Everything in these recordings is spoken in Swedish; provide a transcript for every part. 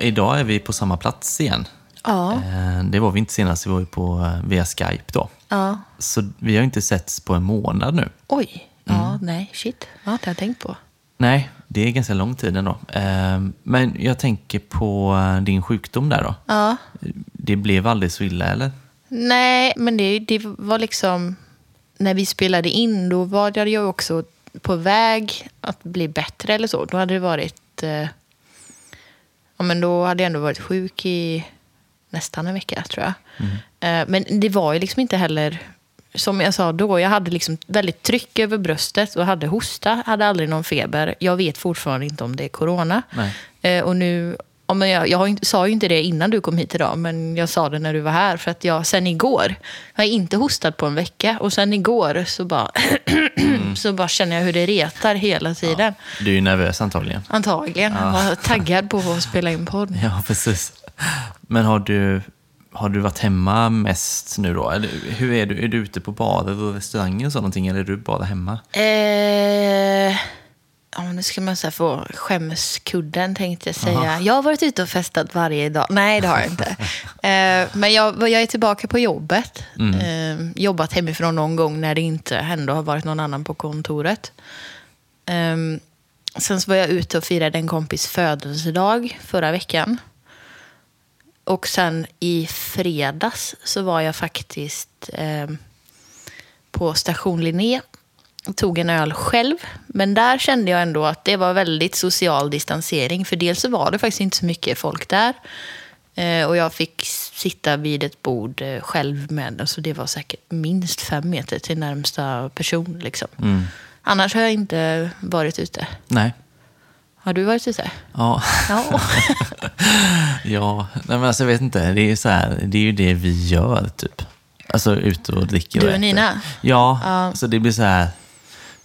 idag är vi på samma plats igen. Ja. Eh, Det var vi inte senast, vi var på, eh, via Skype då. Ja. Så vi har inte setts på en månad nu. Oj. Ja, Mm. nej, shit. Ja, det har jag tänkt på. Nej, det är ganska lång tid ändå. Eh, Men jag tänker på din sjukdom där då. Ja. Det blev aldrig så illa eller? Nej, men det, det var liksom... När vi spelade in, då var jag ju också på väg att bli bättre eller så. Då hade det varit... Ja, men då hade jag ändå varit sjuk i nästan en vecka, tror jag. Eh, men det var ju liksom inte heller... Som jag sa då, jag hade liksom väldigt tryck över bröstet och hade hosta, hade aldrig någon feber. Jag vet fortfarande inte om det är corona. Nej. Eh, och nu, ja, men jag, jag sa ju inte det innan du kom hit idag, men jag sa det när du var här. För att jag sen igår, jag har inte hostat på en vecka. Och sen igår så bara, så bara känner jag hur det retar hela tiden. Du är ju nervös antagligen. Antagligen. Jag var taggad på att spela in podd. Ja, precis. Men har du, har du varit hemma mest nu då? Eller hur är du? Är du ute på barer och restauranger och sånt eller är du bara hemma? Eh, ja, nu ska man här få skämskudden tänkte jag säga. Jag har varit ute och festat varje dag. Nej, det har jag inte. eh, men jag, jag är tillbaka på jobbet. Eh, jobbat hemifrån någon gång när det inte ändå har varit någon annan på kontoret. Eh, sen var jag ute och firade en kompis födelsedag förra veckan. Och sen i fredags så var jag faktiskt eh, på station Linné och tog en öl själv. Men där kände jag ändå att det var väldigt social distansering. För dels så var det faktiskt inte så mycket folk där. Eh, och jag fick sitta vid ett bord eh, själv med, alltså det var säkert minst fem meter till närmsta person. Liksom. Annars har jag inte varit ute. Nej. Har du varit ute? Ja. Ja. Ja, nej men alltså jag vet inte. Det är, så här, det är ju det vi gör typ. Alltså ute och dricker Du och och. Nina? Ja, Ja. så det blir så här.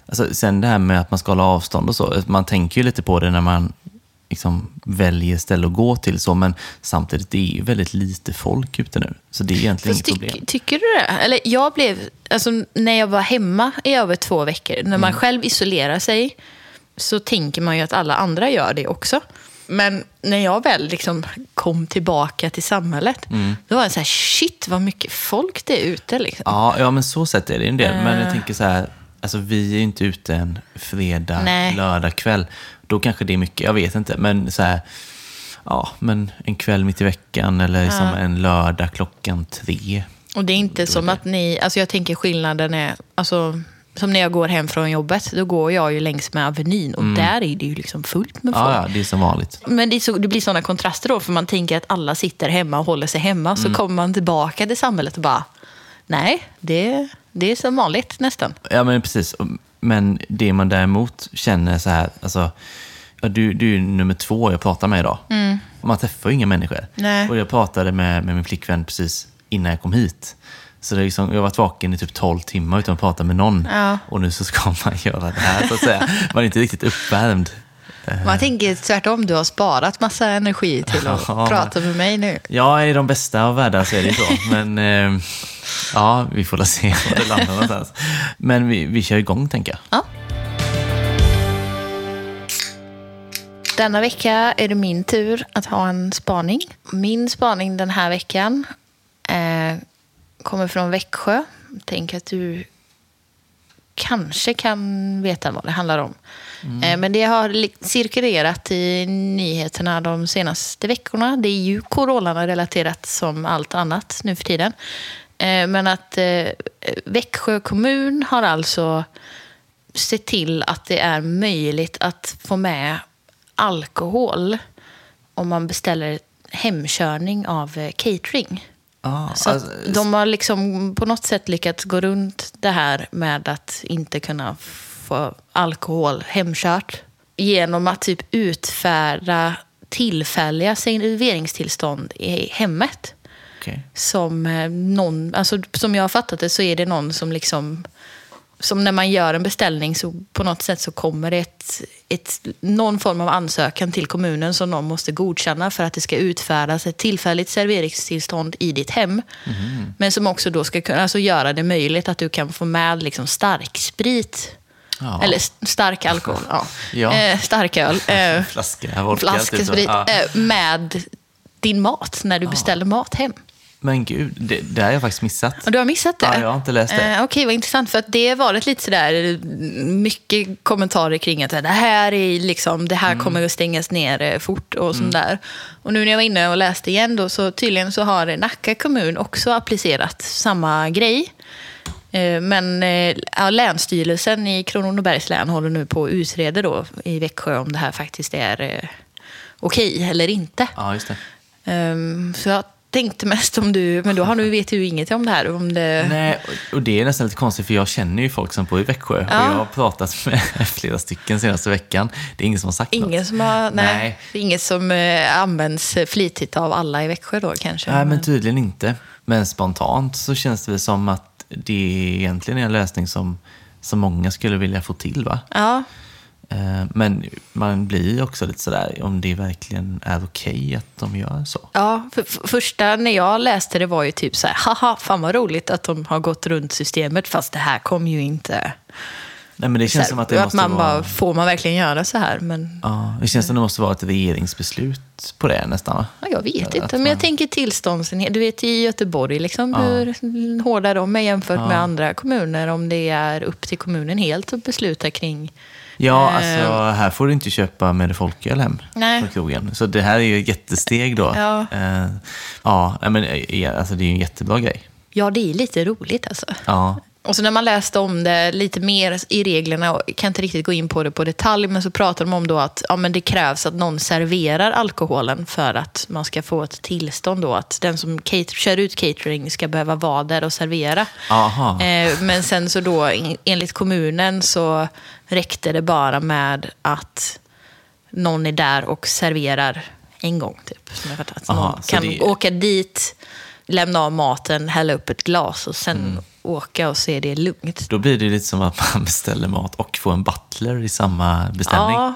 Alltså, sen det här med att man ska hålla avstånd och så. Man tänker ju lite på det när man liksom väljer ställe att gå till. så Men samtidigt, det är ju väldigt lite folk ute nu. Så det är egentligen Fast inget tyck, problem. tycker du det? Eller jag blev, alltså, när jag var hemma i över två veckor, när man själv isolerar sig, så tänker man ju att alla andra gör det också. Men när jag väl liksom kom tillbaka till samhället, då var jag så här, shit vad mycket folk det är ute. Liksom. Ja, ja, men så sett är det en del. Men Eh. jag tänker så här, alltså vi är ju inte ute en fredag, Nej. lördag kväll. Då kanske det är mycket, jag vet inte. Men så här, ja, men en kväll mitt i veckan eller liksom en lördag klockan tre. Och det är inte som att ni, alltså jag tänker skillnaden är, alltså, som när jag går hem från jobbet, då går jag ju längs med Avenyn och där är det ju liksom fullt med folk. Ja, ja, det är som vanligt. Men det, så, det blir sådana kontraster då, för man tänker att alla sitter hemma och håller sig hemma. Så kommer man tillbaka till samhället och bara, nej, det, det är som vanligt nästan. Ja, men precis. Men det man däremot känner så här, alltså, ja, du, du är nummer två jag pratar med idag. Man träffar ju inga människor. Mm. Nej. Och jag pratade med, med min flickvän precis innan jag kom hit. Så det är liksom, jag har varit vaken i typ 12 timmar utan att prata med någon. Ja. Och nu så ska man göra det här, så att säga. Man är inte riktigt uppvärmd. Man tänker tvärtom, du har sparat massa energi till att Ja. prata med mig nu. Ja, i de bästa av världar så är det ju så. Men eh, ja, vi får väl se var det landar någonstans. Men vi, vi kör igång, tänker jag. Ja. Denna vecka är det min tur att ha en spaning. Min spaning den här veckan eh, kommer från Växjö. Tänk att du kanske kan veta vad det handlar om. Mm. men det har cirkulerat i nyheterna de senaste veckorna. Det är ju coronarelaterat som allt annat nu för tiden. Eh, men att eh, Växjö kommun har alltså sett till att det är möjligt att få med alkohol om man beställer hemkörning av catering. Ah, Så att de har liksom på något sätt lyckats gå runt det här med att inte kunna få alkohol hemkört genom att typ utfärda tillfälliga serveringstillstånd i hemmet. okej. Som, eh, någon, alltså, som jag har fattat det så är det någon som liksom som när man gör en beställning så på något sätt så kommer det ett, ett, någon form av ansökan till kommunen som någon måste godkänna för att det ska utfärdas ett tillfälligt serveringstillstånd i ditt hem. Men som också då ska kunna alltså göra det möjligt att du kan få med liksom starksprit Ja. Eller stark alkohol. Ja. Ja. Eh, starköl. Eh, Flaska vodka. typ så. sprit. Ja. Eh, med din mat, när du beställer mat hem. Men gud, det, det har jag faktiskt missat. Och du har missat det? Ja, jag har inte läst det. Eh, Okej, vad intressant. För att det har varit lite sådär, mycket kommentarer kring att det här, är liksom, det här Mm. kommer att stängas ner eh, fort och sånt där. Och nu när jag var inne och läste igen då, så tydligen så har Nacka kommun också applicerat samma grej. Eh, Men eh, ja, Länsstyrelsen i Kronobergs län håller nu på att utreda då i Växjö om det här faktiskt är eh, okej eller inte. Ja, just det. Ehm, så jag tänkte mest om du, men då har du, vet du inget om det här. Om det... Nej, och- och det är nästan lite konstigt för jag känner ju folk som bor i Växjö och Ja. jag har pratat med flera stycken senaste veckan. Det är ingen som har sagt Ingen något. som har, nej, Nej. Det är inget som eh, används flitigt av alla i Växjö då kanske. Nej, men tydligen inte. Men spontant så känns det väl som att det egentligen är en lösning som, som många skulle vilja få till. va? Ja, Eh, Men man blir ju också lite sådär om det verkligen är okej att de gör så. ja för, för, första när jag läste det var ju typ så här, haha, fan vad roligt att de har gått runt systemet, fast det här kom ju inte... Nej, men det känns här, som att det måste man vara... bara, får man verkligen göra så här? Men Ja, det känns som det måste vara ett regeringsbeslut på det nästan. va? ja, jag vet Att inte. Men jag tänker tillståndsenhet. Du vet i Göteborg, liksom, hur hårda de är jämfört med andra kommuner. Om det är upp till kommunen helt att besluta kring Ja, Eh. alltså här får du inte köpa med folköl hem Nej. från krogen. Så det här är ju ett jättesteg då. Ja. Eh, ja, men eh, alltså, det är ju en jättebra grej. Ja, det är lite roligt alltså. Ja, Och så när man läste om det lite mer i reglerna, och kan inte riktigt gå in på det på detalj, men så pratar de om då att ja, men det krävs att någon serverar alkoholen för att man ska få ett tillstånd då. Att den som cater, kör ut catering ska behöva vara där och servera. Eh, men sen så då, en- enligt kommunen så räckte det bara med att någon är där och serverar en gång, typ. Som jag fattat. Att Aha, någon kan det- åka dit, lämna av maten, hälla upp ett glas och sen Mm. Åka och så är det lugnt. Då blir det lite som att man beställer mat och får en butler i samma beställning. Ja.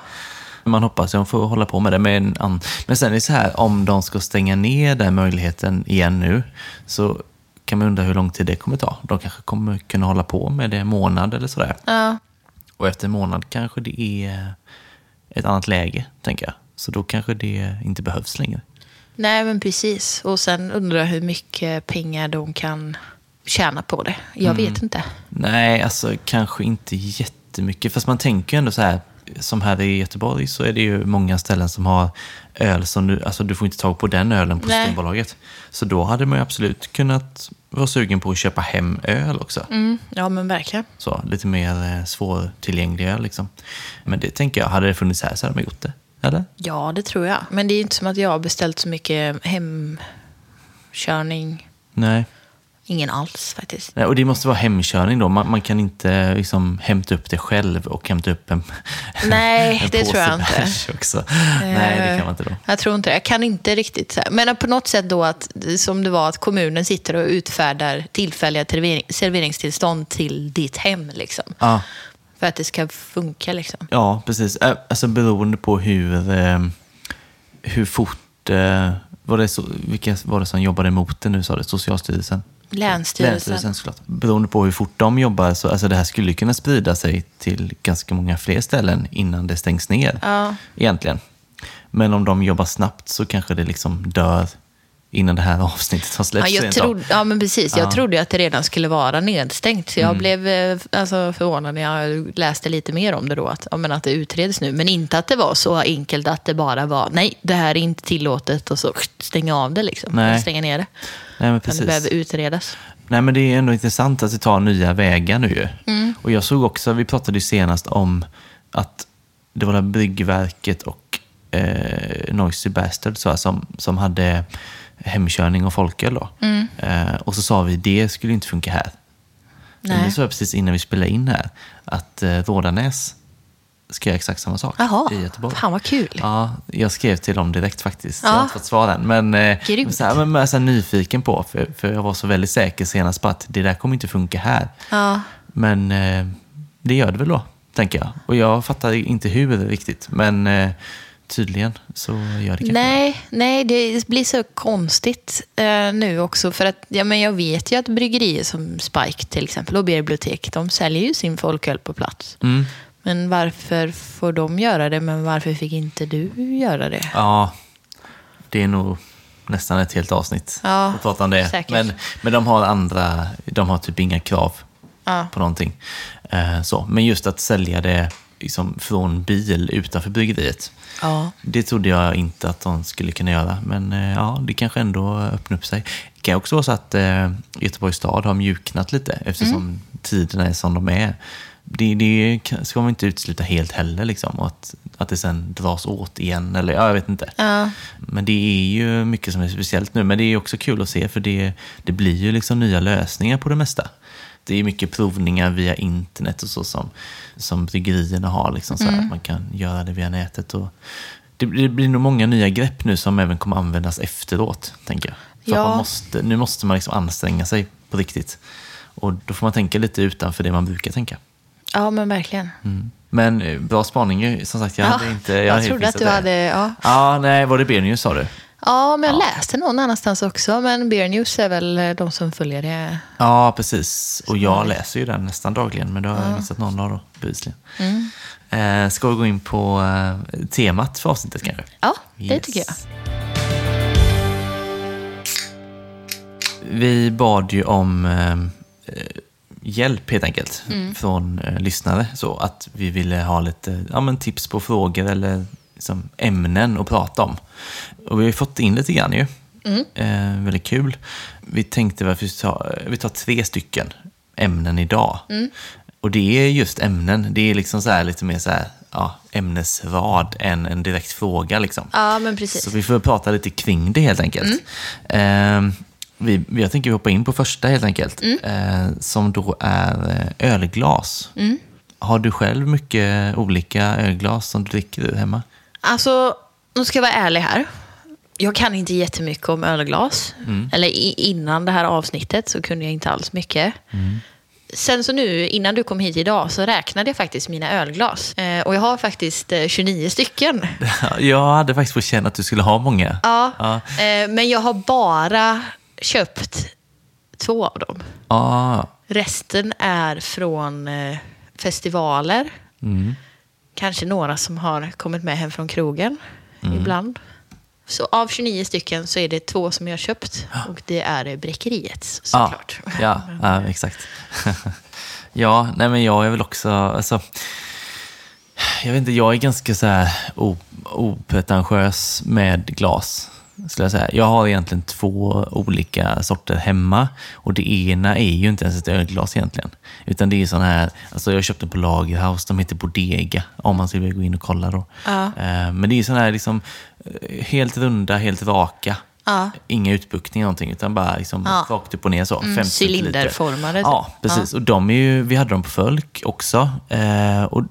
Man hoppas att de får hålla på med det. med en an... Men sen är det så här, om de ska stänga ner den möjligheten igen nu, så kan man undra hur lång tid det kommer ta. De kanske kommer kunna hålla på med det en månad eller sådär. Ja. Och efter en månad kanske det är ett annat läge, tänker jag. Så då kanske det inte behövs längre. Nej, men precis. Och sen undrar jag hur mycket pengar de kan tjäna på det. Jag Mm. vet inte. Nej, alltså kanske inte jättemycket. Fast man tänker ju ändå så här, som här i Göteborg så är det ju många ställen som har öl som du, alltså du får inte tag på den ölen på Nej. Systembolaget. Så då hade man ju absolut kunnat vara sugen på att köpa hem öl också. Mm. Ja, men verkligen. Så, lite mer eh, svårtillgänglig öl liksom. Men det tänker jag, hade det funnits här så hade man gjort det. Eller? Ja, det tror jag. Men det är inte som att jag har beställt så mycket hemkörning. Nej. Ingen alls faktiskt. Nej, och det måste vara hemkörning då. Man, man kan inte liksom hämta upp det själv och hämta upp en, Nej, en det tror jag inte. också. Nej, det kan man inte då. Jag tror inte det. Jag kan inte riktigt. Så här. Men på något sätt då att, som det var, att kommunen sitter och utfärdar tillfälliga servering, serveringstillstånd till ditt hem. Liksom. Ja, För att det ska funka. Liksom. ja, precis. Alltså beroende på hur, eh, hur fort... Eh, var det så, vilka var det som jobbade emot det nu, sa du? Socialstyrelsen? Länsstyrelsen. Länsstyrelsen såklart. Beroende på hur fort de jobbar, så alltså det här skulle kunna sprida sig till ganska många fler ställen innan det stängs ner. Ja. Egentligen. Men om de jobbar snabbt så kanske det liksom dör innan det här avsnittet har Ja, släppts. jag trodde, ja, men precis. Jag Ja. trodde att det redan skulle vara nedstängt. Så jag blev eh, alltså, förvånad när jag läste lite mer om det då. Att, ja, men att det utreds nu. Men inte att det var så enkelt att det bara var nej, det här är inte tillåtet och så stänga av det. Liksom. Nej. Stänga ner det. Nej, men precis. det behöver utredas. Nej, men det är ändå intressant att det tar nya vägar nu ju. Mm. Och jag såg också, vi pratade ju senast om att det var det här Byggverket och eh, Noisy Bastard så här, som, som hade hemkörning och folköl då. Mm. Eh, och så sa vi, det skulle inte funka här. Men Nej. det sa jag precis innan vi spelade in här, att eh, Rådanäs göra exakt samma sak Jaha, i Göteborg. fan vad kul. Ja, jag skrev till dem direkt faktiskt. Ja. Jag har inte fått svar än. Men, eh, Grymt. så här, men jag är så nyfiken på, för, för jag var så väldigt säker senast på att det där kommer inte funka här. Ja. Men eh, det gör det väl då, tänker jag. Och jag fattar inte hur riktigt. Men eh, tydligen så gör det kanske Nej, nej, det blir så konstigt eh, nu också. För att ja, men jag vet ju att bryggerier som Spike till exempel och Bibliotek, de säljer ju sin folköl på plats. Mm. Men varför får de göra det, men varför fick inte du göra det? Ja, det är nog nästan ett helt avsnitt Ja, att prata om det. säkert. Men, men de har andra, de har typ inga krav Ja. på någonting. Eh, så. Men just att sälja det liksom, från bil utanför bryggeriet, Ja. det trodde jag inte att de skulle kunna göra. Men eh, ja, det kanske ändå öppnar upp sig. Det kan också vara så att eh, Göteborgs stad har mjuknat lite eftersom Mm. tiderna är som de är. Det, det ska man inte utesluta helt heller, liksom, att, att det sen dras åt igen. Eller, ja, jag vet inte. Ja. Men det är ju mycket som är speciellt nu. Men det är också kul att se för det, det blir ju liksom nya lösningar på det mesta. Det är mycket provningar via internet och så som, som bryggerierna har. Liksom, så Mm. att Man kan göra det via nätet. Och det, det blir nog många nya grepp nu som även kommer användas efteråt, tänker jag. För Ja. man måste, nu måste man liksom anstränga sig på riktigt. Och då får man tänka lite utanför det man brukar tänka. Ja, men verkligen. Mm. Men eh, bra spaning. Som sagt, jag Ja, hade inte... jag hade trodde att du missat hade... det. Ja. Ja, nej, var det Bernius sa du? ja, men jag läste någon annanstans också. Men Beer News är väl eh, de som följer det. Ja, precis. Och jag läser ju den nästan dagligen, men då har jag missat någon dag då, bevisligen. Mm. Eh, ska vi gå in på eh, temat för avsnittet kanske? Ja, det Yes. tycker jag. Vi bad ju om eh, hjälp helt enkelt Mm. från eh, lyssnare. Så att vi ville ha lite ja, men tips på frågor eller liksom, ämnen att prata om. Och vi har fått in lite grann ju. Mm. Eh, väldigt kul. Vi tänkte varför vi tar, vi tar tre stycken ämnen idag. Mm. Och det är just ämnen. Det är liksom så lite mer så här, ja, ämnesrad än en direkt fråga. Liksom. Ja, men precis. Så vi får prata lite kring det helt enkelt. Eh, vi, vi- jag tänker hoppa in på första helt enkelt. Eh, som då är eh, ölglas. Har du själv mycket olika ölglas som du dricker ur hemma? Alltså, nu ska jag vara ärlig här. Jag kan inte jättemycket om ölglas. Eller i, innan det här avsnittet så kunde jag inte alls mycket. Sen så nu, innan du kom hit idag, så räknade jag faktiskt mina ölglas. Eh, och jag har faktiskt eh, 29 stycken. Jag hade faktiskt på känn att du skulle ha många. Ja, Ja. Eh, men jag har bara köpt två av dem. Ah, Resten är från eh, festivaler. Kanske några som har kommit med hem från krogen ibland. Så av 29 stycken så är det två som jag har köpt. Och det är Bräckeriets såklart. Ja, ja, ja exakt. ja, nej men jag är väl också, alltså, jag vet inte, jag är ganska så här opretentiös med glas. Skulle jag, säga. jag har egentligen två olika sorter hemma och det ena är ju inte ens ett ölglas egentligen. Utan det är sån här, alltså jag köpte på Lagerhaus, de heter Bodega, om man skulle vilja gå in och kolla då. Ja. Eh, Men det är sån här liksom, eh, helt runda, helt raka. Ja. Inga utbuktningar någonting, utan bara liksom Ja. rakt upp och ner så. Mm, 50 centiliter. cylinderformade, typ. Ja, precis. Och de är ju, vi hade dem på Fölk också. Eh, och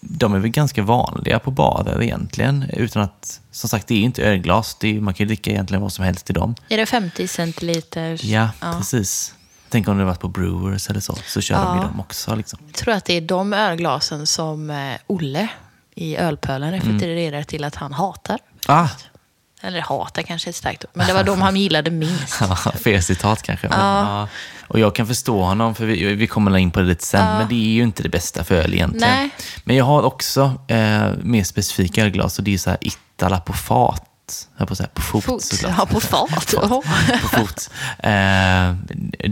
de är väl ganska vanliga på barer egentligen. Utan att, som sagt, det är ju inte ölglas. Det är, man kan ju dricka egentligen vad som helst i dem. Är det 50 centiliter? Ja, precis. Tänk om det varit på Brewers eller så, så kör de ju dem också. Liksom. Jag tror att det är de ölglasen som eh, Olle i Ölpölen refererar till att han hatar. Ah, Eller hatar kanske är ett starkt ord, men det var de han gillade minst. Ja, fel citat kanske. Men, ja. Och jag kan förstå honom, för vi, vi kommer in på det lite sen, men det är ju inte det bästa för öl egentligen. Nej. Men jag har också eh, mer specifika ölglas och det är så här Ittala på fat. Jag på, så här, på fot, Fot. såklart. Ja, på. Ja. på fot. Eh,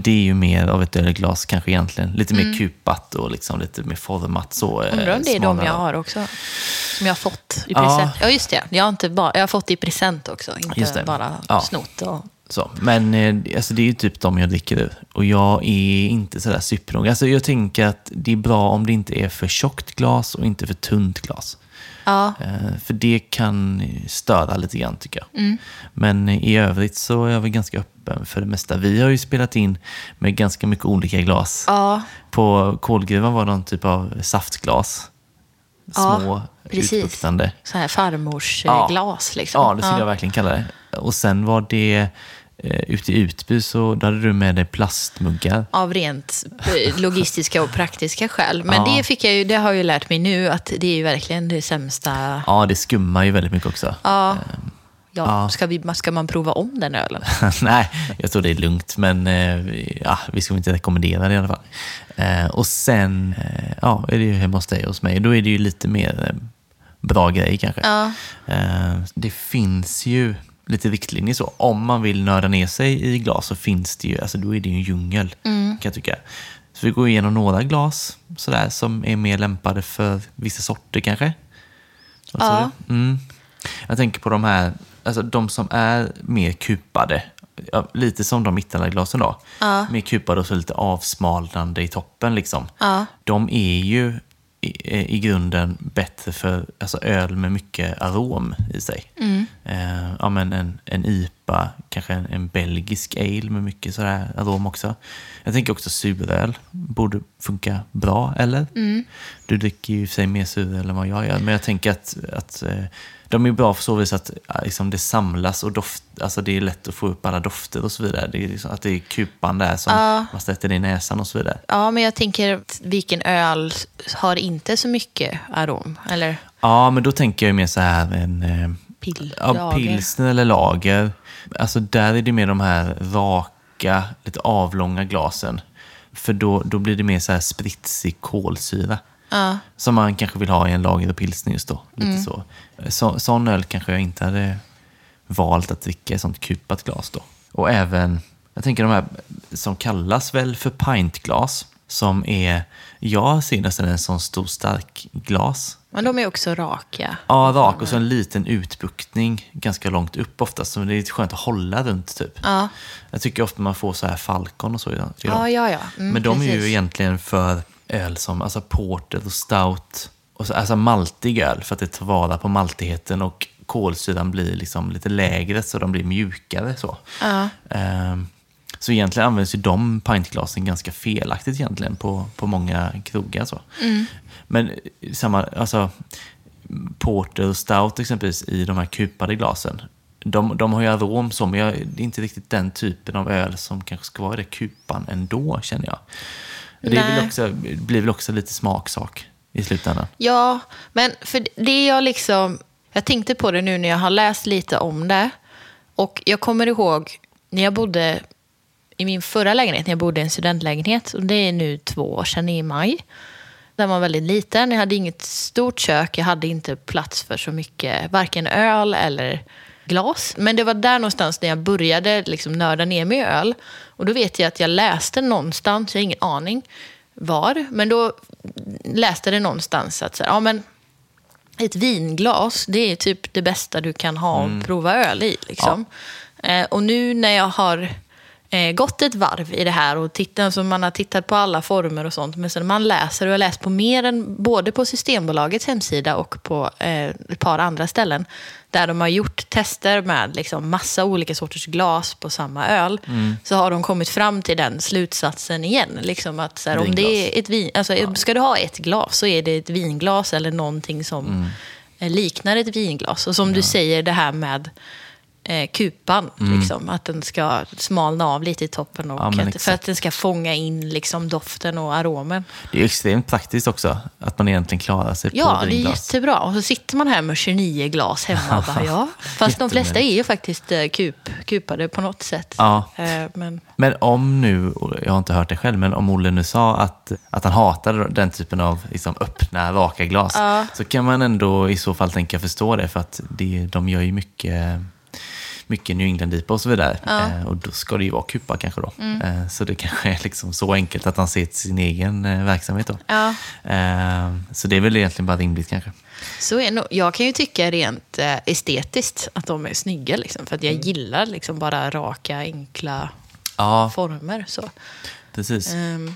det är ju mer av ett ölglas kanske egentligen. Lite mer kupat och liksom lite mer format. Så, eh, Mm. Undrar om det är de smalare. jag har också. Som jag har fått i Ja. present. Ja, just det. Jag har, inte bara, jag har fått i present också. Inte bara Ja. snott. Och, Så, men eh, alltså det är ju typ de jag dricker ur. Och jag är inte sådär supernoga. Alltså jag tänker att det är bra om det inte är för tjockt glas och inte för tunt glas. Ja. Eh, För det kan störa lite grann tycker jag. Mm. Men i övrigt så är jag väl ganska öppen för det mesta. Vi har ju spelat in med ganska mycket olika glas. ja, På kolgruvan var det någon typ av saftglas. Ja, Små, precis. utbuktande. så här farmors eh, Ja. liksom. Ja, det skulle jag verkligen kalla det. Och sen var det ute i Utby så hade du med dig plastmuggar. Av rent eh, logistiska och praktiska skäl. Men Ja. det, fick jag ju, det har jag ju lärt mig nu att det är ju verkligen det sämsta. Ja, det skummar ju väldigt mycket också. Ja. Ja, Ja. Ska, vi, ska man prova om den ölen? Nej, jag tror det är lugnt, men eh, ja, vi ska inte rekommendera det i alla fall. Eh, och sen eh, ja, är det ju hemma hos dig och hos mig. Då är det ju lite mer eh, bra grej kanske. Ja. Eh, det finns ju lite riktlinjer så. Om man vill nörda ner sig i glas så finns det ju, alltså då är det ju en djungel kan jag tycka. Så vi går igenom några glas sådär, som är mer lämpade för vissa sorter kanske. Ja. Mm. Jag tänker på de här, alltså de som är mer kupade. Lite som de mittenlaglasen då. Ja. Mer kupade och så lite avsmalnande i toppen liksom. Ja. De är ju i, i grunden bättre för alltså öl med mycket arom i sig. Eh, ja, men en, en IPA, kanske en, en belgisk ale med mycket sådär arom också. Jag tänker också suröl borde funka bra, eller? Du dricker ju i och för sig mer suröl än vad jag gör, men jag tänker att, att eh, de är bra på så vis att liksom, det samlas och doft, alltså det är lätt att få upp alla dofter och så vidare. Det är liksom, att det är kupan där som Ja. man sätter i näsan och så vidare. ja, men jag tänker vilken öl har inte så mycket arom? Eller Ja, men då tänker jag mer så här en eh, pill? ja, pilsner eller lager. Alltså där är det mer de här raka, lite avlånga glasen. För då, då blir det mer så här spritsig kolsyra. Ja. Som man kanske vill ha i en lager och pilsner just då. Lite Mm. så. Så. Sån öl kanske jag inte hade valt att dricka i sånt kupat glas då. Och även, jag tänker de här som kallas väl för pintglas. Som är, jag ser nästan en sån stor stark glas. Men de är också raka. Ja, rak och så en liten utbuktning ganska långt upp oftast. Så det är lite skönt att hålla runt typ. Ja, Jag tycker ofta man får så här Falcon och så ja, ja. ja. Mm, Men de är ju precis. egentligen för öl som alltså porter och stout. Och så, alltså maltig öl för att det tar vara på maltigheten och kolsyran blir liksom lite lägre så de blir mjukare. Så. Ja. Ehm, så egentligen används ju de pintglasen ganska felaktigt egentligen på, på många krogar. Så. Mm. Men eh, samma, alltså, porter och stout exempelvis i de här kupade glasen. De, de har ju arom så, men jag, det är inte riktigt den typen av öl som kanske ska vara i det kupan ändå, känner jag. Det väl också, blir väl också lite smaksak i slutändan. Ja, men för det jag liksom... Jag tänkte på det nu när jag har läst lite om det. Och jag kommer ihåg när jag bodde i min förra lägenhet, när jag bodde i en studentlägenhet. Och det är nu två år sedan i maj. Den var väldigt liten. Jag hade inget stort kök. Jag hade inte plats för så mycket, varken öl eller glas. Men det var där någonstans när jag började liksom nörda ner mig i öl. Och då vet jag att jag läste någonstans, jag har ingen aning var, men då läste det någonstans att så här, ja, men ett vinglas, det är typ det bästa du kan ha och prova öl i. Liksom. Eh, och nu när jag har gått ett varv i det här och tittat, alltså man har tittat på alla former och sånt, men sen man läser och har läst på mer än både på Systembolagets hemsida och på eh, ett par andra ställen där de har gjort tester med liksom massa olika sorters glas på samma öl, så har de kommit fram till den slutsatsen igen. Liksom att så här, om det är ett vin, alltså, Ska du ha ett glas så är det ett vinglas eller någonting som eh, liknar ett vinglas. Och som du säger, det här med eh, kupan, liksom, att den ska smalna av lite i toppen och Ja, att, för att den ska fånga in liksom, doften och aromen. Det är extremt praktiskt också, att man egentligen klarar sig Ja, på det är vinglas. jättebra. Och så sitter man här med 29 glas hemma och bara, ja. Fast de flesta är ju faktiskt eh, kup, kupade på något sätt. Ja. Eh, men, Men om nu, jag har inte hört det själv, men om Olle nu sa att, att han hatar den typen av liksom, öppna, raka glas, Ja. så kan man ändå i så fall tänka förstå det, för att det, de gör ju mycket, mycket New England-IPA och så vidare. Eh, och då ska det ju vara kupa kanske då. Mm. Eh, så det kanske är liksom så enkelt att han ser till sin egen eh, verksamhet då. ja. Eh, så det är väl egentligen bara rimligt kanske. Så är nog, jag kan ju tycka rent eh, estetiskt att de är snygga. Liksom, för att jag Mm. gillar liksom bara raka, enkla Ja, former. Så. precis. Ehm,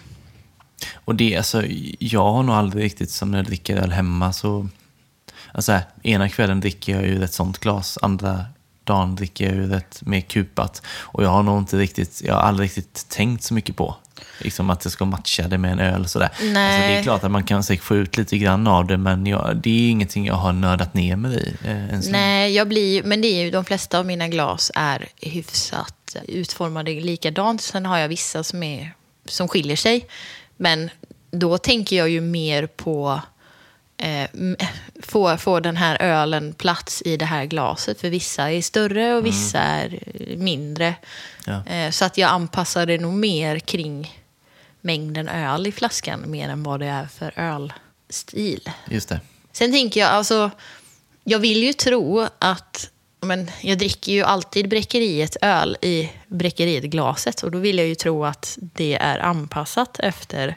Och det, alltså, jag har nog aldrig riktigt, som när jag dricker öl hemma, så... Alltså, här, ena kvällen dricker jag ur ett sånt glas, andra dagen dricker jag ur ett mer kupat. Och jag har nog inte riktigt, jag har aldrig riktigt tänkt så mycket på liksom att det ska matcha det med en öl. Sådär. Alltså, det är Nej. klart att man kan säkert få ut lite grann av det, men jag, det är ingenting jag har nördat ner mig i. Eh, nej, jag blir, men det är ju, de flesta av mina glas är hyfsat att utforma det likadant. Sen har jag vissa som, är, som skiljer sig. Men då tänker jag ju mer på eh, få, få den här ölen plats i det här glaset. För vissa är större och vissa är mindre. Ja. Eh, så att jag anpassar det nog mer kring mängden öl i flaskan mer än vad det är för ölstil. Just det. Sen tänker jag, alltså, jag vill ju tro att men jag dricker ju alltid bräckeriet öl i bräckeriet glaset och då vill jag ju tro att det är anpassat efter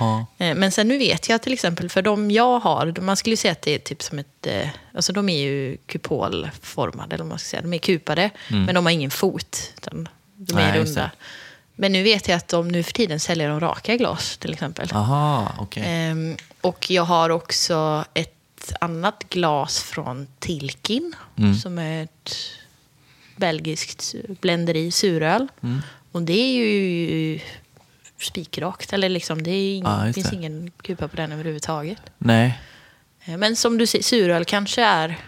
Ja. Eh, Men sen nu vet jag till exempel, för de jag har, man skulle säga att det är typ som ett... eh, Alltså de är ju kupolformade, eller man ska säga. De är kupade, men de har ingen fot. Utan de är Mm. Nej, runda. Men nu vet jag att de nu för tiden säljer de raka glas till exempel. Aha, okej. Ehm, och jag har också ett annat glas från Tilkin, Mm. som är ett belgiskt blenderi suröl. Mm. Och det är ju spikrakt, eller liksom, det är ing- Ja, just finns det. ingen kupa på den överhuvudtaget. Nej. Eh, Men som du säger, suröl kanske är...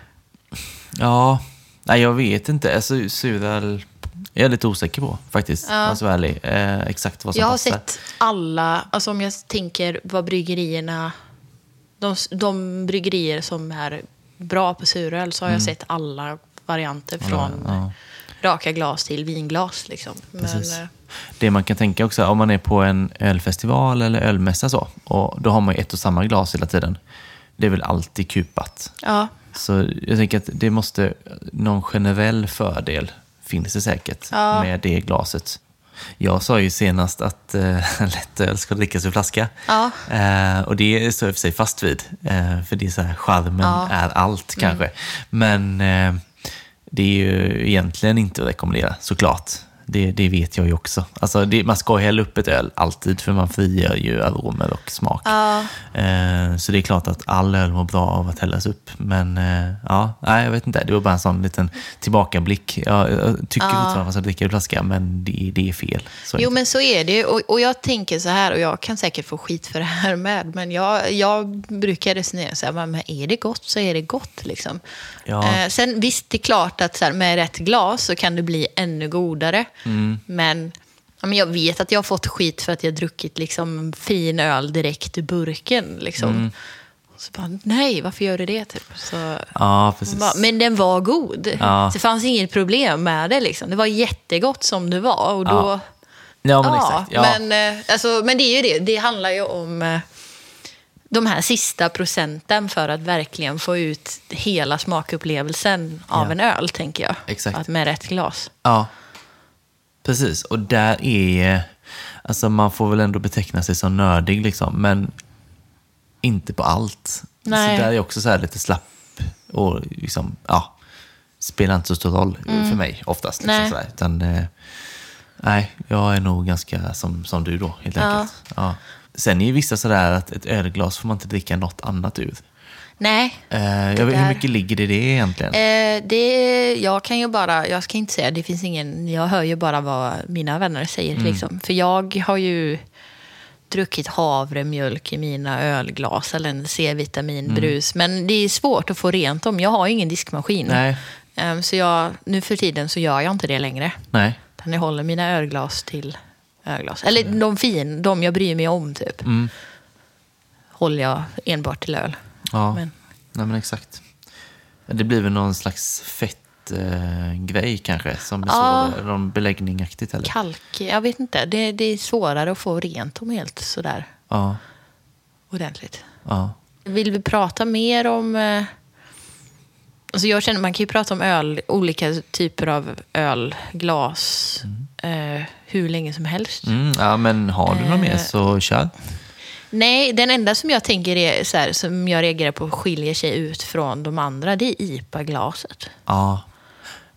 Ja, nej jag vet inte. Alltså suröl är jag lite osäker på faktiskt. Ja. Ja. så ärlig. Eh, exakt vad som Jag har passar. sett alla, alltså om jag tänker vad bryggerierna... De, de bryggerier som är bra på suröl så har jag sett alla varianter från Mm. ja. Raka glas till vinglas. Liksom. Men, eh, Det man kan tänka också, om man är på en ölfestival eller ölmässa så, och då har man ett och samma glas hela tiden. Det är väl alltid kupat. ja, Så jag tänker att det måste, någon generell fördel finns det säkert Ja. med det glaset. Jag sa ju senast att eh, lättöl ska drickas ur flaska. Ja. Eh, och det står jag för sig fast vid. Eh, för det är så här, charmen Ja. är allt kanske. Men eh, det är ju egentligen inte att rekommendera, såklart. Det, det vet jag ju också. Alltså det, man ska hälla upp ett öl alltid, för man frigör ju aromer och smak. ja, Eh, Så det är klart att all öl mår bra av att hällas upp. Men eh, ja, nej, jag vet inte. Det var bara en sån liten tillbakablick. Jag, jag tycker fortfarande att man ska dricka ur flaska, men det, det är fel. Så är Jo, det. men så är det. Och, och jag tänker så här, och jag kan säkert få skit för det här med, men jag, jag brukar resonera så här, men är det gott så är det gott. Liksom. Ja. Eh, sen visst, det är klart att så här, med rätt glas så kan det bli ännu godare. Mm. Men, ja, men jag vet att jag har fått skit för att jag har druckit liksom, fin öl direkt ur burken. Liksom. Mm. Så bara, nej, varför gör du det? Typ. Så, Ja, bara, men den var god. Ja. Så det fanns inget problem med det. Liksom. Det var jättegott som det var. Och då, Ja. Men exakt. Men, eh, alltså, men det är ju det. Det handlar ju om eh, de här sista procenten för att verkligen få ut hela smakupplevelsen av Ja. en öl, tänker jag. Exakt. Att med rätt glas. Ja, precis. Och där är... Alltså man får väl ändå beteckna sig som nördig, liksom, men inte på allt. Nej. Så där är också så här lite slapp och liksom, ja, spelar inte så stor roll för mig oftast. Liksom Mm. Nej. sådär. Utan, eh, nej, jag är nog ganska som, som du då, helt Ja. enkelt. Ja. Sen är ju vissa sådär att ett ölglas får man inte dricka något annat ur. Nej, Eh, jag vet, hur mycket ligger det i det egentligen? eh, det, jag kan ju bara, jag ska inte säga, det finns ingen, jag hör ju bara vad mina vänner säger. Mm. Liksom. För jag har ju druckit havremjölk i mina ölglas eller en C-vitaminbrus. Men det är svårt att få rent dem. Jag har ju ingen diskmaskin. Nej. Ehm, Så jag, nu för tiden så gör jag inte det längre. Nej. Utan jag håller mina ölglas till ölglas. Eller de fin, de jag bryr mig om typ. Mm. Håller jag enbart till öl. Ja, Men- Nej, men exakt. Det blir väl någon slags fettgrej eh, grej kanske, som blir Ja. svårare, någon beläggningaktigt eller? Kalk, jag vet inte. Det, det är svårare att få rent dem helt sådär Ja, ordentligt. ja. Vill vi prata mer om... Eh, alltså jag känner man kan ju prata om öl, olika typer av ölglas eh, hur länge som helst. Mm, ja, men har du något mer Eh. så kör. Nej, den enda som jag tänker är så här, som jag reagerar på skiljer sig ut från de andra, det är IPA-glaset. Ja,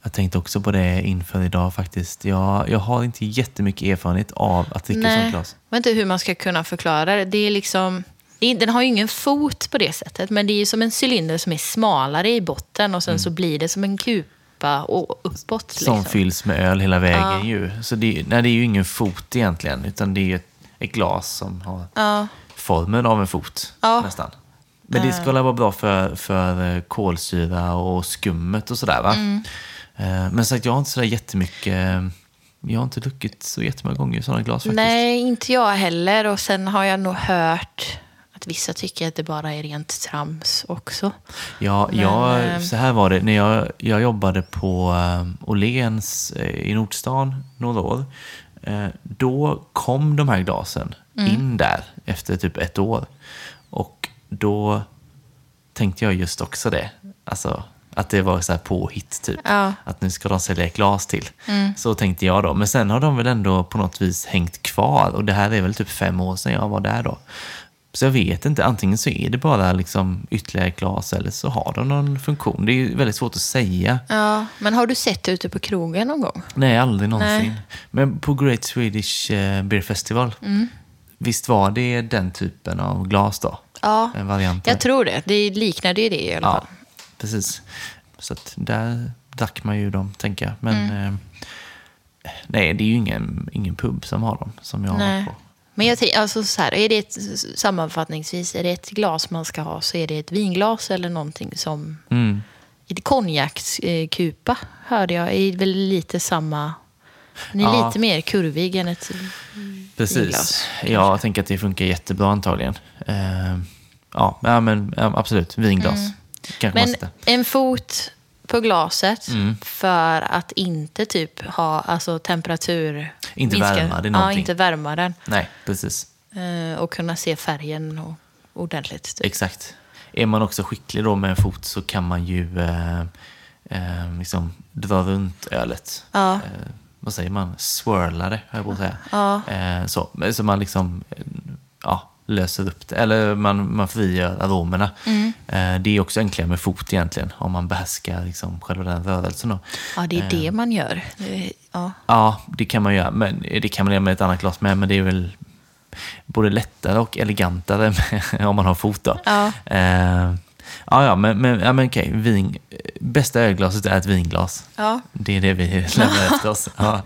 jag tänkte också på det inför idag faktiskt. Jag, jag har inte jättemycket erfarenhet av att dricka sånt glas. Jag vet inte hur man ska kunna förklara det. Det är liksom, den har ju ingen fot på det sättet, men det är ju som en cylinder som är smalare i botten och sen så blir det som en kupa och uppåt. Mm. Som Liksom. fylls med öl hela vägen Ja. ju. Så det, nej, det är ju ingen fot egentligen, utan det är ett, ett glas som har Ja. Formen av en fot Ja. nästan. Men det ska väl vara bra för, för eh, kolsyra och skummet och sådär va? Mm. Eh, Men sagt, jag har inte sådär jättemycket eh, jag har inte druckit så jättemånga gånger sådana glas faktiskt. Nej, inte jag heller. Och sen har jag nog hört att vissa tycker att det bara är rent trams också. Ja, Men, jag, eh, så här var det. När jag, jag jobbade på eh, Åhléns eh, i Nordstan några år. Eh, då kom de här glasen Mm. in där efter typ ett år. Och då tänkte jag just också det. Alltså, att det var så här påhitt typ. Ja. Att nu ska de sälja glas till. Så tänkte jag då. Men sen har de väl ändå på något vis hängt kvar. Och det här är väl typ fem år sedan jag var där då. Så jag vet inte, antingen så är det bara liksom ytterligare glas eller så har de någon funktion. Det är väldigt svårt att säga. Ja, men har du sett det ute på krogen någon gång? Nej, aldrig någonsin. Nej. Men på Great Swedish eh, Beer Festival, Mm. Visst var det den typen av glas då? Ja, variant. jag tror det. Det liknade ju det i alla Ja, fall. precis. Så att där drack man ju dem, tänker jag. Men Mm. eh, nej, det är ju ingen, ingen pub som har dem, som jag har Nej. på. Men jag tänker, alltså så här, är det ett, sammanfattningsvis, är det ett glas man ska ha så är det ett vinglas eller någonting som... Mm. Ett konjakskupa hörde jag, är väl lite samma... Den är Ja. lite mer kurvig än ett Precis. vinglas. Jag tänker att det funkar jättebra antagligen. Eh, ja, ja, men ja, absolut. Vinglas. Kanske Mm. Men sätter. en fot på glaset Mm. för att inte typ ha alltså, temperatur... Inte värma det Ja, någonting. inte värma den. Nej, precis. Eh, och kunna se färgen och, ordentligt. Typ. Exakt. Är man också skicklig då med en fot så kan man ju eh, eh, liksom dra runt ölet. Ja. Eh, vad säger man? Swirla det, höll jag på att säga. Ja. Eh, så. Så man liksom eh, ja, löser upp det. Eller man, man frigör aromerna. Mm. Eh, det är också enklare med fot egentligen. Om man behärskar liksom själva den rörelsen. Då. Ja, det är det man gör. Det- Ja. Ja, det kan man göra. Men det kan man göra med ett annat glas med. Men det är väl både lättare och elegantare med, om man har fot. Då. Ja. Ja, ja, men, men, ja, men okej. Vin, bästa ölglaset är ett vinglas. Ja. Det är det vi lämnar efter oss. Ja.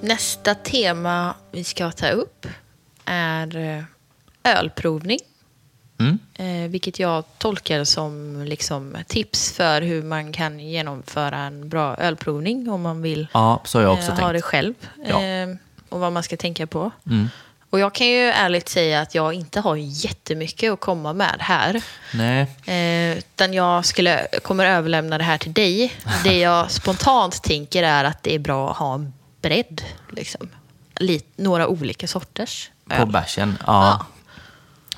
Nästa tema vi ska ta upp är eh, ölprovning. Mm. Eh, vilket jag tolkar som liksom tips för hur man kan genomföra en bra ölprovning om man vill ja, eh, ha tänkt. det själv. Ja. Och vad man ska tänka på. Mm. Och jag kan ju ärligt säga att jag inte har jättemycket att komma med här. Nej, Eh, utan jag skulle, kommer överlämna det här till dig. Det jag spontant tänker är att det är bra att ha en bredd. Liksom. Lite, några olika sorters på öl. bärsen. Ja.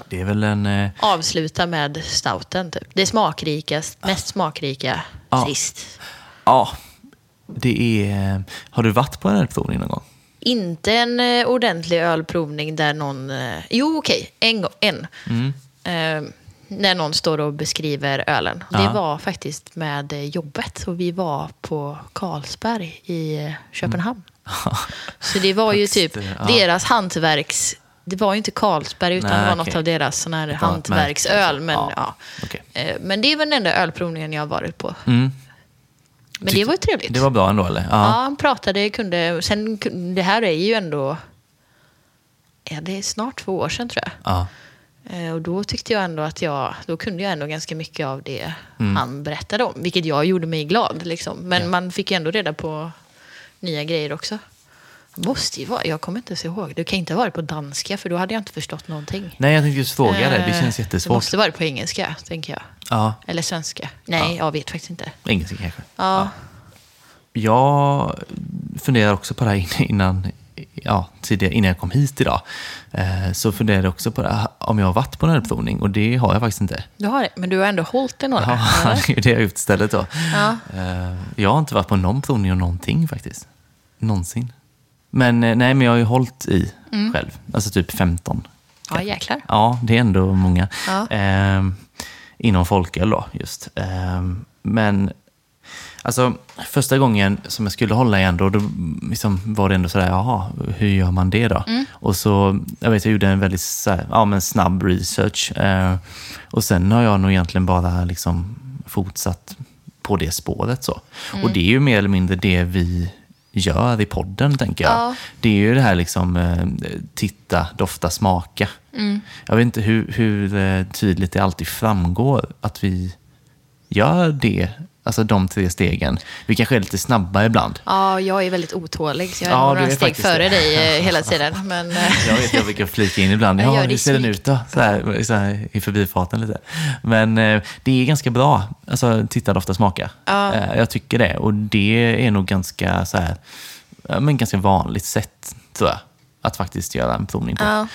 Det är väl en... Eh, Avsluta med stouten, typ. Det smakrikast, mest smakrika Ja. sist. ja, det är... Har du varit på en ölprovning någon gång? Inte en eh, ordentlig ölprovning där någon... Eh, jo, okej. En gång. En. Mm. Eh, när någon står och beskriver ölen. Ja. Det var faktiskt med eh, jobbet. Och vi var på Carlsberg i eh, Köpenhamn. Så det var ju typ ja. deras hantverks... Det var ju inte Carlsberg utan Nej, det var något okej. av deras sån här hantverksöl. Men, liksom. ja. Eh, men det är väl den enda ölprovningen jag har varit på. Mm. Men det var ju trevligt. Det var bra ändå, eller? Ja, han pratade, kunde... Sen, det här är ju ändå... Ja, det är snart två år sedan tror jag. ja. Eh, Och då tyckte jag ändå att jag... Då kunde jag ändå ganska mycket av det Mm. han berättade om. Vilket jag gjorde mig glad. Liksom. Men Ja. man fick ju ändå reda på nya grejer också. Måste ju vara... Jag kommer inte ens ihåg. Det kan inte ha varit på danska, för då hade jag inte förstått någonting. Nej, jag tänkte just fråga det. Det Eh, känns Det jättesvårt. måste varit på engelska, tänker jag. Ja, Eller svenska. Nej, jag vet faktiskt inte. engelska kanske. Ja. Jag funderar också på det här innan, ja, tidigare, innan jag kom hit idag. Eh, så funderade jag också på det, om jag har varit på en ölprovning och det har jag faktiskt inte. Du har det, men du har ändå hållit det några. Ja, det är det jag har gjort istället då. Ja. Eh, Jag har inte varit på någon provning och någonting faktiskt. Någonsin. Men eh, nej, men jag har ju hållit i Mm. själv. Alltså typ 15. Ja, jäklar. Ja, det är ändå många. Ja. Ehm, inom folköl då, just. Ehm, men alltså, första gången som jag skulle hålla i ändå, då liksom var det ändå sådär, jaha, hur gör man det då? Mm. Och så, jag vet, jag gjorde en väldigt så här, ja, men snabb research. Eh, och sen har jag nog egentligen bara liksom fortsatt på det spåret. så. Mm. Och det är ju mer eller mindre det vi gör i podden, tänker jag. Ja. Det är ju det här liksom, eh, titta, dofta, smaka. Mm. Jag vet inte hur, hur eh, tydligt det alltid framgår att vi gör det Alltså de tre stegen. Vi kanske är lite snabba ibland. Ja, jag är väldigt otålig, så jag är Ja, några är steg före det. dig eh, hela tiden. Men, eh, Jag vet jag brukar flika in ibland. Ja, hur ser den ut då? Så här, så här, I förbifarten lite. Men eh, det är ganska bra. Alltså, titta, dofta, smaka. Ja. Eh, jag tycker det. Och det är nog ganska, så här, men ganska vanligt sätt, tror jag. Att faktiskt göra en provning på. Ja.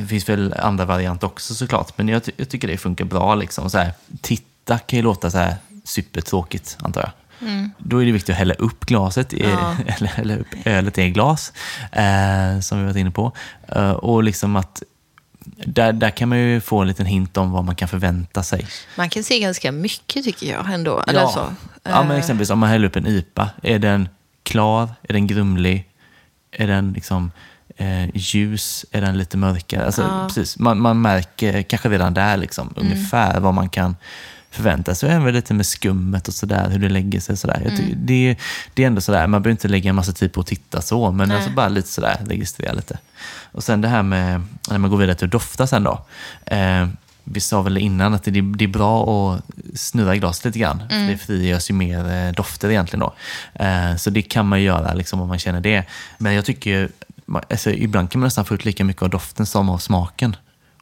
Det finns väl andra varianter också såklart. Men jag, ty- jag tycker det funkar bra. Liksom. Så här, titta kan ju låta så här supertråkigt, antar jag. Då är det viktigt att hälla upp glaset, i, Mm. Ja. eller hälla upp ölet i glas, eh, som vi varit inne på. Eh, och liksom att där, där kan man ju få en liten hint om vad man kan förvänta sig. man kan se ganska mycket tycker jag ändå. Eller ja. så. ja, men Eh, exempelvis om man häller upp en IPA. Är den klar? Är den grumlig? Är den liksom eh, ljus? Är den lite mörkare? Alltså, Ja. precis. Man, man märker kanske redan där liksom, ungefär vad man kan förvänta sig. Även lite med skummet och sådär, hur det lägger sig. Sådär. Jag tycker, det, det är ändå sådär, man behöver inte lägga en massa tid på att titta så, men Nej. alltså bara lite sådär, registrera lite. Och sen det här med, när man går vidare till att dofta sen då. Eh, vi sa väl innan att det, det är bra att snurra glaset lite grann. För det frigörs ju mer eh, dofter egentligen då. Eh, så det kan man göra liksom, om man känner det. Men jag tycker alltså, ibland kan man nästan få ut lika mycket av doften som av smaken.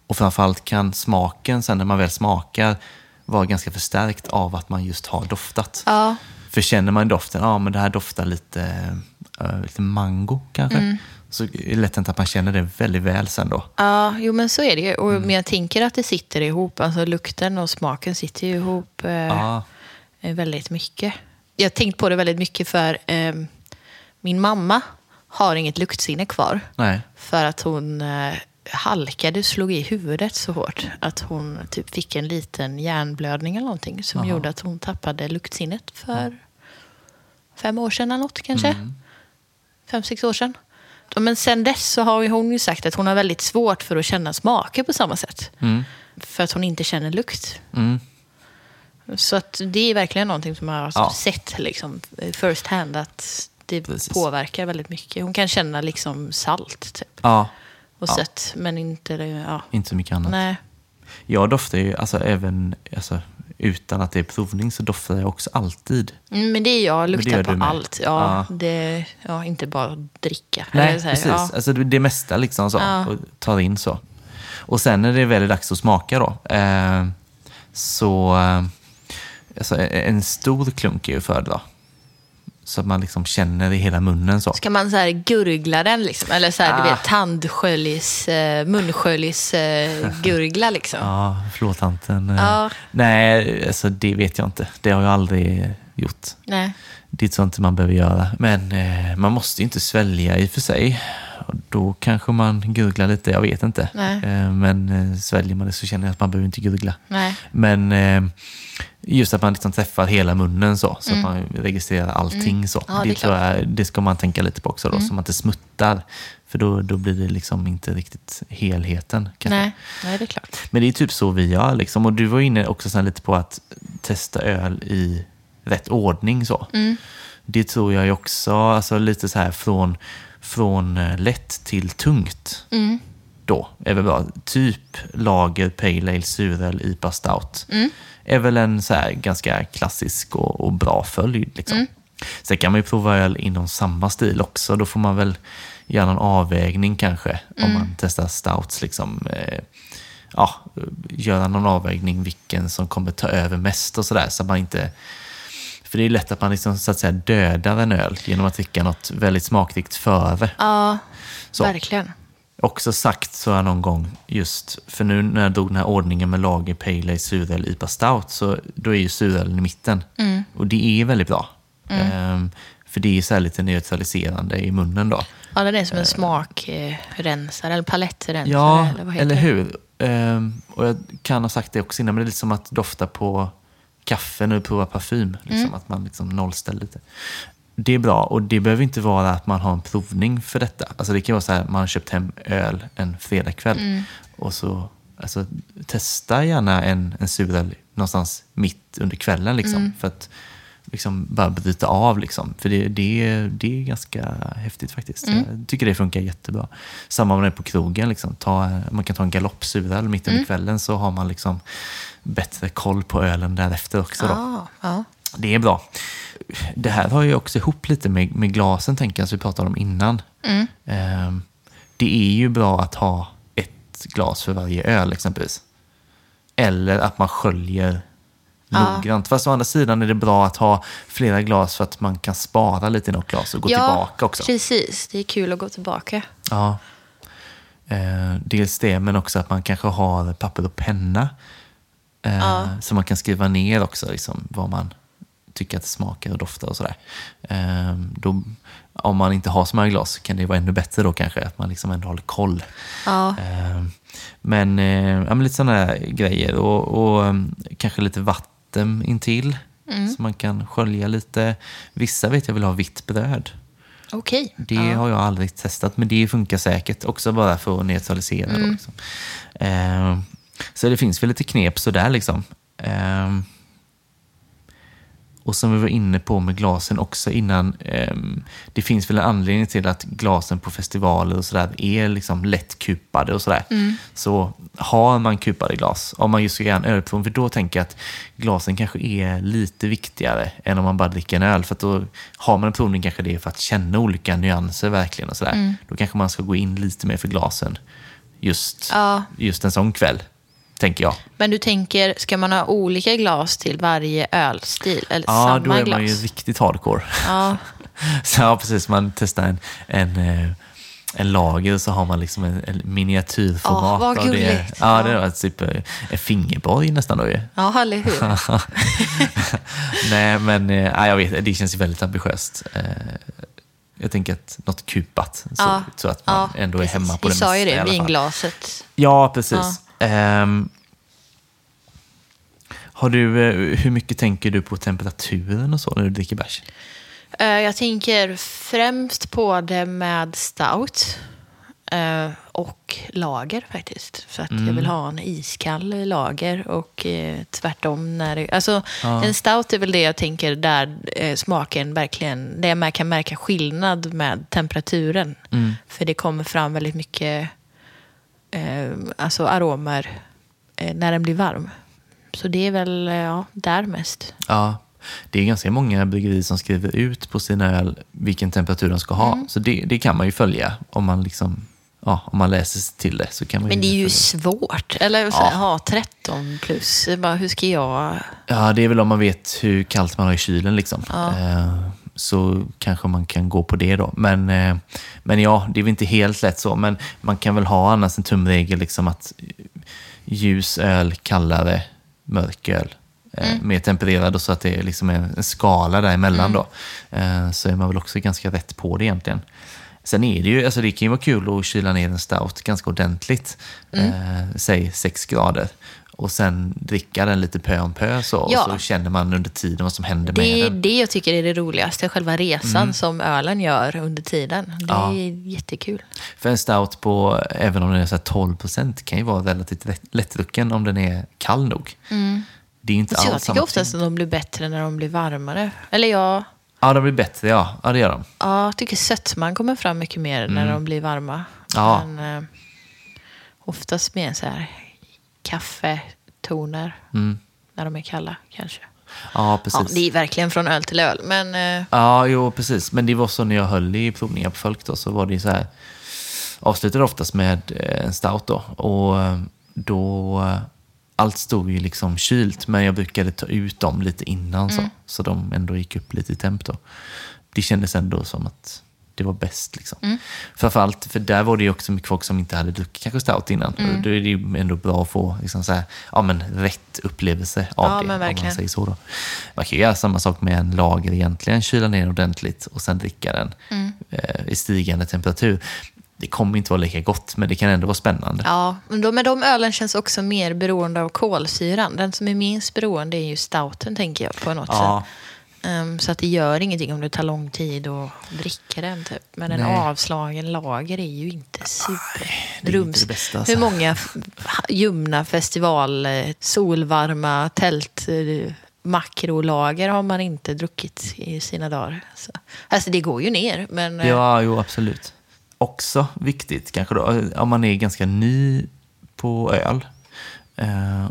Och framförallt kan smaken sen när man väl smakar vara ganska förstärkt av att man just har doftat. Ja, För känner man doften, ja men det här doftar lite, eh, lite mango kanske. Så är det lätt att man känner det väldigt väl sen då. ja, jo men så är det ju. Och, Mm. Men jag tänker att det sitter ihop. Alltså lukten och smaken sitter ju ihop eh, Ja, eh, väldigt mycket. Jag har tänkt på det väldigt mycket för eh, min mamma har inget luktsinne kvar. nej. För att hon eh, halkade, slog i huvudet så hårt att hon typ fick en liten hjärnblödning eller någonting som Jaha. gjorde att hon tappade luktsinnet för fem år sedan eller något kanske. Mm. Fem, sex år sedan. Ja, Men sen dess så har hon ju sagt att hon har väldigt svårt för att känna smaker på samma sätt. Mm. För att hon inte känner lukt. Mm. Så att det är verkligen någonting som jag har Ja. sett liksom, first hand att det Precis. påverkar väldigt mycket. Hon kan känna liksom salt typ, Ja, och Ja. sött, men inte... Ja. inte så mycket annat. Nej. Jag doftar ju, alltså även alltså, utan att det är provning, så doftar jag också alltid. Mm, Men det är jag, luktar på med. allt. Ja, Ja. Det, ja, inte bara dricka. Nej, här, precis. Ja. Alltså, det det mesta liksom så. Ja. Och tar in så. Och sen när det väl är dags att smaka då, eh, så eh, alltså, en stor klunk är ju att föredra. Så att man liksom känner i hela munnen så. Ska man så här gurgla den liksom? Eller så här, du Ah. vet, tandsköljs, eh, munsköljs eh, gurgla liksom? Ja, förlåt tanten. Eh. Nej, alltså det vet jag inte. Det har jag aldrig gjort. Nej. Det är sånt man behöver göra. Men eh, man måste ju inte svälja i och för sig. Då kanske man gurglar lite, jag vet inte. Nej. Eh, men eh, sväljer man det så känner jag att man behöver inte gurgla. Nej. Men eh, just att man liksom träffar hela munnen så, så att man registrerar allting så. Mm. Ja, det det, tror jag, det ska man tänka lite på också då, så man inte smuttar. För då, då blir det liksom inte riktigt helheten. kanske. Nej. Nej, det är klart. Men det är typ så vi gör. Liksom. Och du var inne också sen lite på att testa öl i rätt ordning. Så. Mm. Det tror jag ju också, alltså lite så här från, från eh, lätt till tungt. Mm. Då är väl bra. Typ lager, pale ale, suröl, IPA stout. Mm. Är väl en så ganska klassisk och, och bra följd. Liksom. Mm. Sen kan man ju prova öl inom samma stil också. Då får man väl göra någon avvägning kanske. Mm. Om man testar stouts. Liksom, eh, ja, göra någon avvägning vilken som kommer ta över mest och sådär. Så att man inte... För det är lätt att man liksom, så att säga, dödar en öl genom att dricka något väldigt smakrikt före. Ja, Så. verkligen. Också sagt så jag någon gång, just för nu när jag drog den här ordningen med lager, pale ale, suröl, IPA stout, så då är ju surölen i mitten. Mm. Och det är väldigt bra. Ehm, för det är så här lite neutraliserande i munnen då. Ja, det är som en smakrensare eller palettrensare. Ja, eller, vad heter eller hur? Ehm, och jag kan ha sagt det också innan, men det är lite som att dofta på kaffe när du provar parfym. Liksom, Mm. Att man liksom nollställer lite. Det är bra och det behöver inte vara att man har en provning för detta. Alltså det kan vara så här, man har köpt hem öl en fredagkväll Mm. och så alltså, testa gärna en, en suröl någonstans mitt under kvällen. Liksom, Mm. För att liksom bara bryta av. Liksom. För det, det, det är ganska häftigt faktiskt. Mm. Jag tycker det funkar jättebra. Samma om det är på krogen. Liksom. Ta, man kan ta en galoppsuröl mitt Mm. under kvällen så har man liksom bättre koll på ölen därefter också. Då. Ja, ja. Det är bra. Det här har ju också ihop lite med, med glasen, tänker jag, som vi pratade om innan. Mm. Ehm, det är ju bra att ha ett glas för varje öl exempelvis. Eller att man sköljer Ja. noggrant. Fast å andra sidan är det bra att ha flera glas för att man kan spara lite i något glas och gå tillbaka också. precis. Det är kul att gå tillbaka. Ja. Eh, dels det, men också att man kanske har papper och penna. Eh, Ja. Så man kan skriva ner också liksom, vad man tycker att det smakar och doftar och sådär. Eh, då, om man inte har så många glas kan det vara ännu bättre då kanske, att man liksom ändå håller koll. Ja. Eh, men, eh, ja, men lite sådana här grejer och, och um, kanske lite vatten intill. Så man kan skölja lite. Vissa vet jag vill ha vitt bröd. Okej. Det ja. har jag aldrig testat, men det funkar säkert. Också bara för att neutralisera. Då, liksom. eh, så det finns väl lite knep sådär liksom. Eh, och som vi var inne på med glasen också innan. Eh, det finns väl en anledning till att glasen på festivaler och sådär är liksom lätt kupade och sådär. Så har man kupade glas, om man just ska göra en ölprovning, för då tänker jag att glasen kanske är lite viktigare än om man bara dricker en öl. För då har man en provning kanske det är för att känna olika nyanser verkligen och sådär. Då kanske man ska gå in lite mer för glasen just, Ja. just en sån kväll, tänker jag. Men du tänker, ska man ha olika glas till varje ölstil? Eller Ja, samma då är glas? man ju riktigt hardcore. Ja. Så, ja, precis. Man testar en, en, eh, en lager och så har man liksom en, en miniatyrformat. Ja, vad av det. gulligt. Ja, det var typ en fingerborg nästan då ju. ja, eller hur? Nej, men eh, ja, jag vet, det känns ju väldigt ambitiöst. Eh, Jag tänker att något kupat, så, Ja. så att man Ja, ändå är precis. hemma på Vi det sa ju mesta i det, alla fall. vinglaset. Ja, precis. Ehm, har du, eh, hur mycket tänker du på temperaturen och så när du dricker bärs? Eh, Jag tänker främst på det med stout eh, och lager faktiskt. För att Mm. jag vill ha en iskall lager och eh, tvärtom. När det, alltså. En stout är väl det jag tänker där smaken verkligen, där man kan märka skillnad med temperaturen. Mm. För det kommer fram väldigt mycket eh, alltså aromer eh, när den blir varm. Så det är väl eh, ja, där mest. Ja, det är ganska många bryggerier som skriver ut på sina öl vilken temperatur de ska ha. Mm. Så det, det kan man ju följa om man, liksom, ja, om man läser sig till det. Så kan man Men det är ju följa. svårt. Eller Ja. här, ha 13 plus. Bara, hur ska jag... Ja, det är väl om man vet hur kallt man har i kylen. Liksom. Ja. Eh, så kanske man kan gå på det då. Men, eh, men ja, det är väl inte helt lätt så. Men man kan väl ha annars en tumregel liksom att ljus öl, kallare, mörk öl. eh, Mm. Mer tempererad och så att det är liksom en, skala däremellan Mm. då. Eh, så är man väl också ganska rätt på det egentligen. Sen är det ju, alltså det kan ju vara kul att kyla ner en stout ganska ordentligt. Mm. Eh, säg 6 grader. Och sen dricka den lite pö om pö så. Ja. Och så känner man under tiden vad som händer Det med är den. det jag tycker är det roligaste. Själva resan som ölen gör under tiden. Det Ja. är jättekul. För en stout på, även om den är så här 12 procent, kan ju vara relativt lätt- lättdrucken om den är kall nog. Det är inte Så jag alls tycker samma oftast att de blir bättre när de blir varmare. Eller jag, Ja, de blir bättre, ja. Ja, det gör de. ja, jag tycker sötman kommer fram mycket mer när de blir varma. Mm. Ja. Men eh, oftast mer så här kaffetoner Mm. när de är kalla kanske. Ja, Ja, precis. det är verkligen från öl till öl. Men eh, Ja, jo precis. Men det var så när jag höll i provningar på folk då, så var det så här. Avslutade oftast med eh, en stout då. Och eh, då, allt stod ju liksom kylt, men jag brukade ta ut dem lite innan så. Så de ändå gick upp lite i temp då. Det kändes ändå som att det var bäst liksom. Framförallt, för där var det ju också mycket folk som inte hade druckit kanske stout innan. Och Då är det ju ändå bra att få liksom så här, ja, men rätt upplevelse av Ja, det. men om man verkligen. säger så då. Man kan ju göra samma sak med en lager egentligen, kyla ner ordentligt och sen dricka den Mm. eh, i stigande temperatur. Det kommer inte vara lika gott, men det kan ändå vara spännande. Ja, men de, men de ölen känns också mer beroende av kolsyran. Den som är minst beroende är ju stouten, tänker jag, på något Ja. sätt. Ehm, så att det gör ingenting om det tar lång tid att dricka den. Typ. Men en Nej. avslagen lager är ju inte super. det är inte det bästa, alltså. Hur många ljumna festival, eh, solvarma tält, eh, makrolager har man inte druckit i sina dagar. Så. Alltså det går ju ner, men... eh, Ja, jo, absolut. Också viktigt kanske då, om man är ganska ny på öl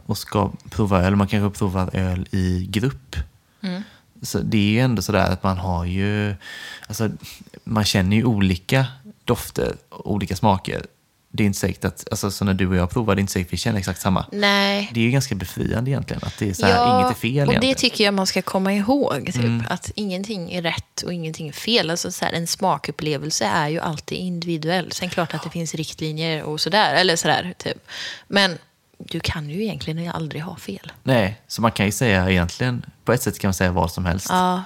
och ska prova öl, man kanske provar öl i grupp. Mm. Så det är ju ändå sådär att man har ju, alltså man känner ju olika dofter, olika smaker. Det är inte säkert att, alltså så när du och jag provar, det är inte säkert att vi känner exakt samma. Nej. Det är ju ganska befriande egentligen, att det är så här, inget är fel och egentligen. Mm. det tycker jag man ska komma ihåg. Typ, Att ingenting är rätt och ingenting är fel. Alltså, så här, en smakupplevelse är ju alltid individuell. Sen klart att det finns riktlinjer och sådär. Eller sådär, typ. Men du kan ju egentligen aldrig ha fel. Nej, så man kan ju säga egentligen, på ett sätt kan man säga vad som helst. Ja,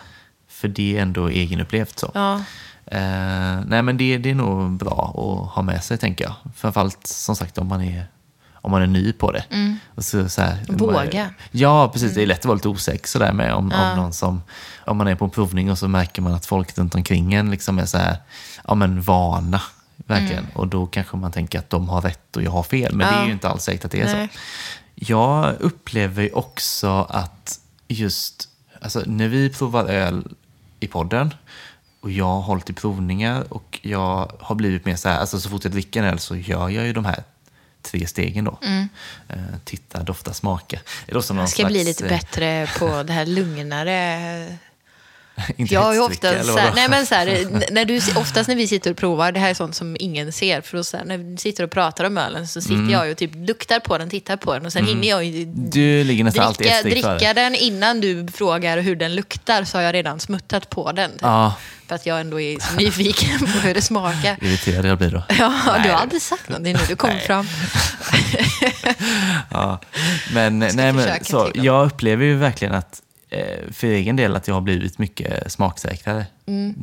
För det är ändå egenupplevt så. ja. Eh, nej men det, det är nog bra att ha med sig tänker jag. Framförallt som sagt om man är, om man är ny på det. Och så, så här, Mm. Våga. Ja, precis. Det är lätt att vara lite osäker sådär med om, Ja. om någon som, om man är på en provning och så märker man att folk runt omkring en liksom är så här, ja men vana. Verkligen. Och då kanske man tänker att de har rätt och jag har fel. Men det är Mm. Ja. ju inte alls säkert att det är Nej. så. Jag upplever också att just, alltså när vi provar öl i podden och jag har hållit i provningar och jag har blivit mer så här, alltså så fort jag dricker en öl så gör jag ju de här tre stegen då. Eh, titta, dofta, smaka. Det är som någon Jag ska bli slags, lite eh, bättre på det här lugnare. inte Jag har ju hetsdricka, ofta, eller så här, vadå? nej men så när du, oftast när vi sitter och provar, det här är sånt som ingen ser, för då så här, när vi sitter och pratar om ölen så sitter Mm. jag och typ luktar på den, tittar på den och sen hinner jag ju Du ligger nästan alltid dricka, före. dricka den innan du frågar hur den luktar så har jag redan smuttat på den. Typ. Ja, För att jag ändå är så nyfiken på hur det smakar. irriterad jag blir då. Ja, Nej. du har aldrig sagt något, det är nu du Nej. fram. Ja. Men, nej, men så, jag upplever ju verkligen att för egen del att jag har blivit mycket smaksäkrare.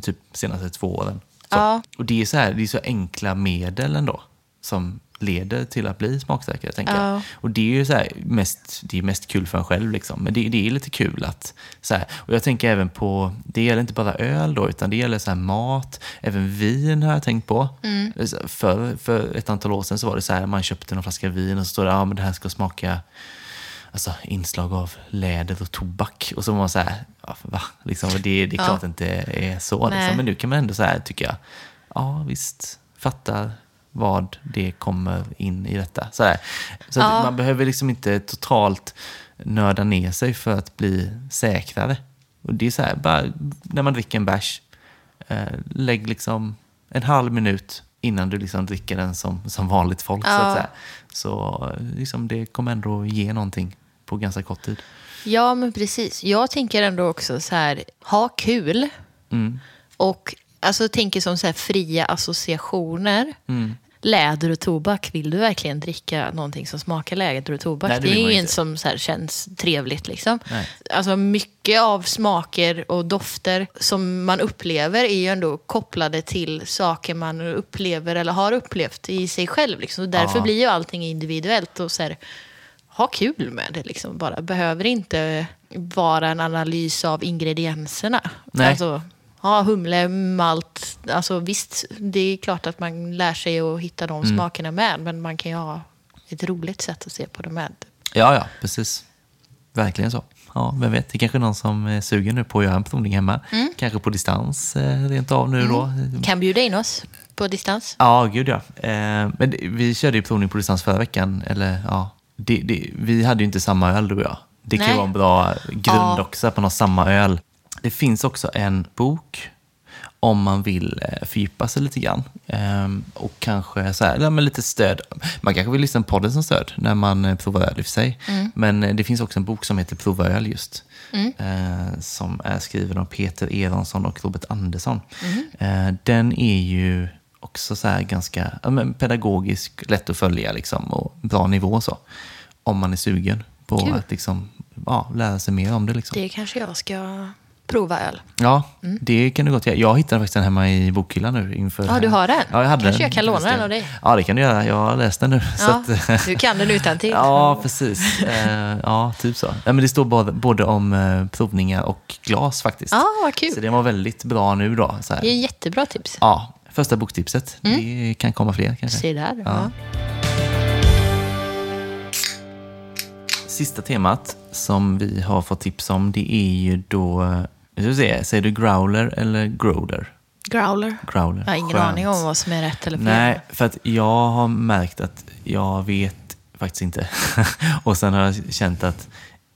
Typ senaste två åren. Mm. Ja. Och det är, så här, det är så enkla medel ändå som leder till att bli smaksäkrare. Tänker Ja. jag. Och det är ju så här, mest, det är mest kul för en själv. Liksom. Men det, det är lite kul att... Så här, och jag tänker även på, det gäller inte bara öl då, utan det gäller så här mat, även vin har jag tänkt på. Mm. För, för ett antal år sedan så var det så här, man köpte någon flaska vin och så står det, ja men det här ska smaka alltså, inslag av läder och tobak. Och så var man så här, ja, va? Liksom, det, det är Ja. klart inte är så. Liksom. Men nu kan man ändå så här, tycker jag, ja visst, fattar vad det kommer in i detta. Så, här. så att Ja. man behöver liksom inte totalt nörda ner sig för att bli säkrare. Och det är så här, bara när man dricker en bärs, eh, lägg liksom en halv minut innan du liksom dricker den som, som vanligt folk. Så, Ja. att säga. så eh, liksom, det kommer ändå ge någonting på ganska kort tid. Ja, men precis. Jag tänker ändå också så här, ha kul. Mm. Och alltså tänker som så här fria associationer. Mm. Läder och tobak, vill du verkligen dricka någonting som smakar läder och tobak? Nej, det det, är ju inte som så här känns trevligt. Liksom. Nej. Alltså mycket av smaker och dofter som man upplever är ju ändå kopplade till saker man upplever eller har upplevt i sig själv. Liksom. Och därför Ja. blir ju allting individuellt. och så här, Ha kul med det. Liksom. Bara. Behöver inte vara en analys av ingredienserna. Nej. Alltså, Ja, humle, malt. Alltså visst, det är klart att man lär sig att hitta de Mm. smakerna med. Men man kan ju ha ett roligt sätt att se på det med. Ja, ja, precis. Verkligen så. Ja, vem vet, det är kanske är någon som är sugen nu på att göra en provning hemma. Mm. Kanske på distans eh, rent av nu då. Kan bjuda in oss på distans. Ja, gud ja. Eh, men vi körde ju provning på distans förra veckan. Eller, ja, det, det, vi hade ju inte samma öl du och jag. Det kan ju vara en bra grund Ja. också, att man har samma öl. Det finns också en bok om man vill eh, fördjupa sig lite grann. Ehm, och kanske så här, ja, men lite stöd. Man kanske vill lyssna på podden som stöd när man eh, provar öl i och för sig. Men eh, det finns också en bok som heter Prova öl just. Eh, som är skriven av Peter Eronsson och Robert Andersson. Eh, den är ju också så här ganska ja, men pedagogisk, lätt att följa liksom, och bra nivå så. Om man är sugen på Kul. att liksom, ja, lära sig mer om det. Liksom. Det kanske jag ska prova öl. Ja, det kan du gott göra. Jag hittade faktiskt den hemma i bokhyllan nu. Inför Ja, du har den? Ja, jag hade Kanske den. jag kan låna den av dig? Ja, det kan du göra. Jag har läst den nu. så Ja, att, du kan den utan till. ja, precis. Eh, ja, typ så. Ja, men det står både, både om eh, provningar och glas faktiskt. Ja, vad kul. Så det var väldigt bra nu då. Så här. Det är jättebra tips. Ja, första boktipset. Det kan komma fler kanske. Se där. Ja. Sista temat som vi har fått tips om, det är ju då... Jag se, säger du growler eller growler? Growler. Growler. Jag har ingen Skönt. aning om vad som är rätt eller fel. Nej, för att jag har märkt att jag vet faktiskt inte. och sen har jag känt att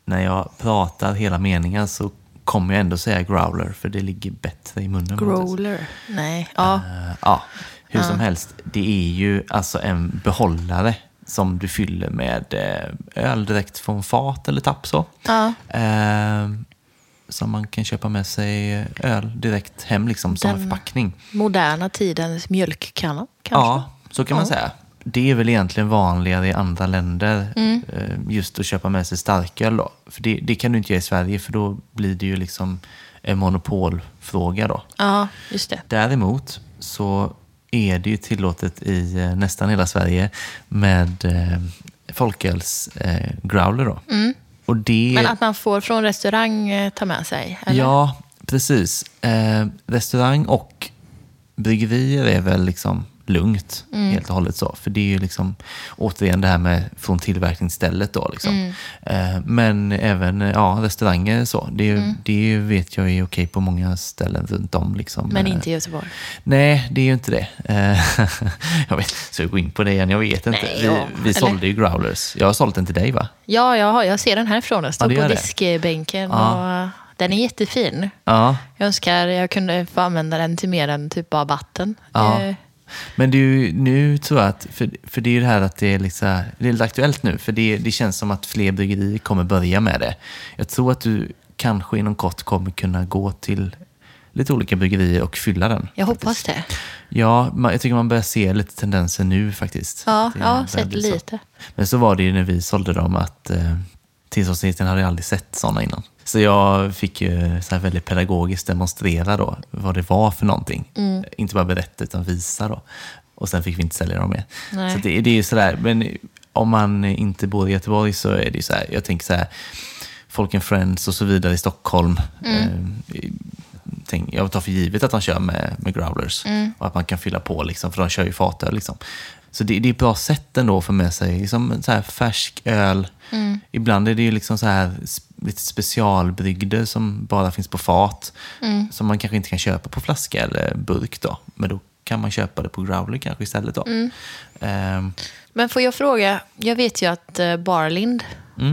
när jag pratar hela meningar så kommer jag ändå säga growler, för det ligger bättre i munnen. Growler. Nej. Ja. Eh, ja, hur som helst. Det är ju alltså en behållare som du fyller med eh, öl direkt från fat eller tapp. Så. Ja. Eh, som man kan köpa med sig öl direkt hem liksom, som en förpackning. Moderna tidens mjölkkanna, kanske? Ja, så kan man säga. Det är väl egentligen vanligare i andra länder Mm. eh, just att köpa med sig starköl. Då. För det, det kan du inte göra i Sverige för då blir det ju liksom en monopolfråga. Då. Ja, just det. Däremot så är det ju tillåtet i eh, nästan hela Sverige med eh, folkölsgrowler. Eh, då. Och det, Mm. Men att man får från restaurang eh, ta med sig? Eller? Ja, precis. Eh, restaurang och bryggerier är väl liksom lugnt Mm. helt och hållet. så. För det är ju liksom återigen det här med från tillverkningsstället. Då, liksom. Mm. eh, men även eh, ja, restauranger så. Det, Mm. det vet jag är okej på många ställen runt om. Liksom. Men Eh, inte i Göteborg? Nej, det är ju inte det. Jag vet, så jag går in på det igen? Jag vet inte. Nej, vi ja, vi eller? sålde ju growlers. Jag har sålt den till dig va? Ja, jag, har, jag ser den härifrån. Den står Ja, på diskbänken. Ja. Och den är jättefin. Ja. Jag önskar jag kunde få använda den till mer än typ bara vatten. Ja. Men du, nu tror jag att, för, för det är ju det här att det är, liksom, det är lite aktuellt nu, för det, det känns som att fler bryggerier kommer börja med det. Jag tror att du kanske inom kort kommer kunna gå till lite olika bryggerier och fylla den. Jag faktiskt. hoppas det. Ja, man, jag tycker man börjar se lite tendenser nu faktiskt. Ja, det börjar sett så. lite. Men så var det ju när vi sålde dem att eh, tillståndsregistern hade aldrig sett sådana innan. Så jag fick ju så här väldigt pedagogiskt demonstrera då vad det var för någonting. Mm. Inte bara berätta utan visa då. Och sen fick vi inte sälja dem mer. Nej. Så det, det är ju sådär, men om man inte bor i Göteborg så är det ju så här, jag tänker så här, Folk and Friends och så vidare i Stockholm. Mm. Eh, jag tar för givet att de kör med, med growlers Mm. och att man kan fylla på, liksom, för de kör ju fatöl. Liksom. Så det, det är ett bra sätt ändå att få med sig liksom, så här färsk öl. Mm. Ibland är det ju liksom så här lite specialbrygder som bara finns på fat. Mm. Som man kanske inte kan köpa på flaska eller burk. Då. Men då kan man köpa det på growler kanske istället. Då. Mm. Ehm, Men får jag fråga, jag vet ju att eh, Barlind,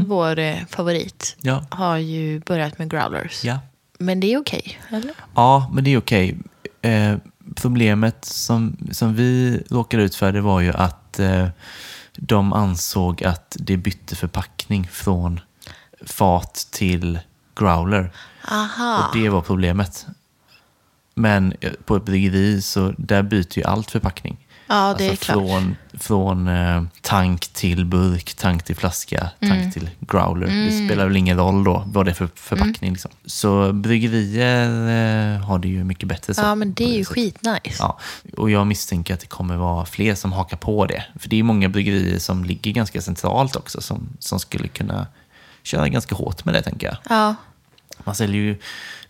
vår eh, favorit, ja, har ju börjat med growlers. ja. Men det är okej, eller? Ja, men det är okej. Eh, problemet som, som vi råkade ut för det var ju att eh, de ansåg att det bytte förpackning från fat till growler. Aha. Och det var problemet. Men eh, på ett bryggeri så där byter ju allt förpackning. Ja, det är alltså klart. från, från eh, tank till burk, tank till flaska, tank Mm. till growler. Det spelar väl ingen roll då vad det är för förpackning. Mm. Liksom. Så bryggerier eh, har det ju mycket bättre. Så, Ja, men det är ju skitnice. Ja, och jag misstänker att det kommer vara fler som hakar på det. För det är många bryggerier som ligger ganska centralt också som, som skulle kunna köra ganska hårt med det, tänker jag. Ja. Man säljer ju,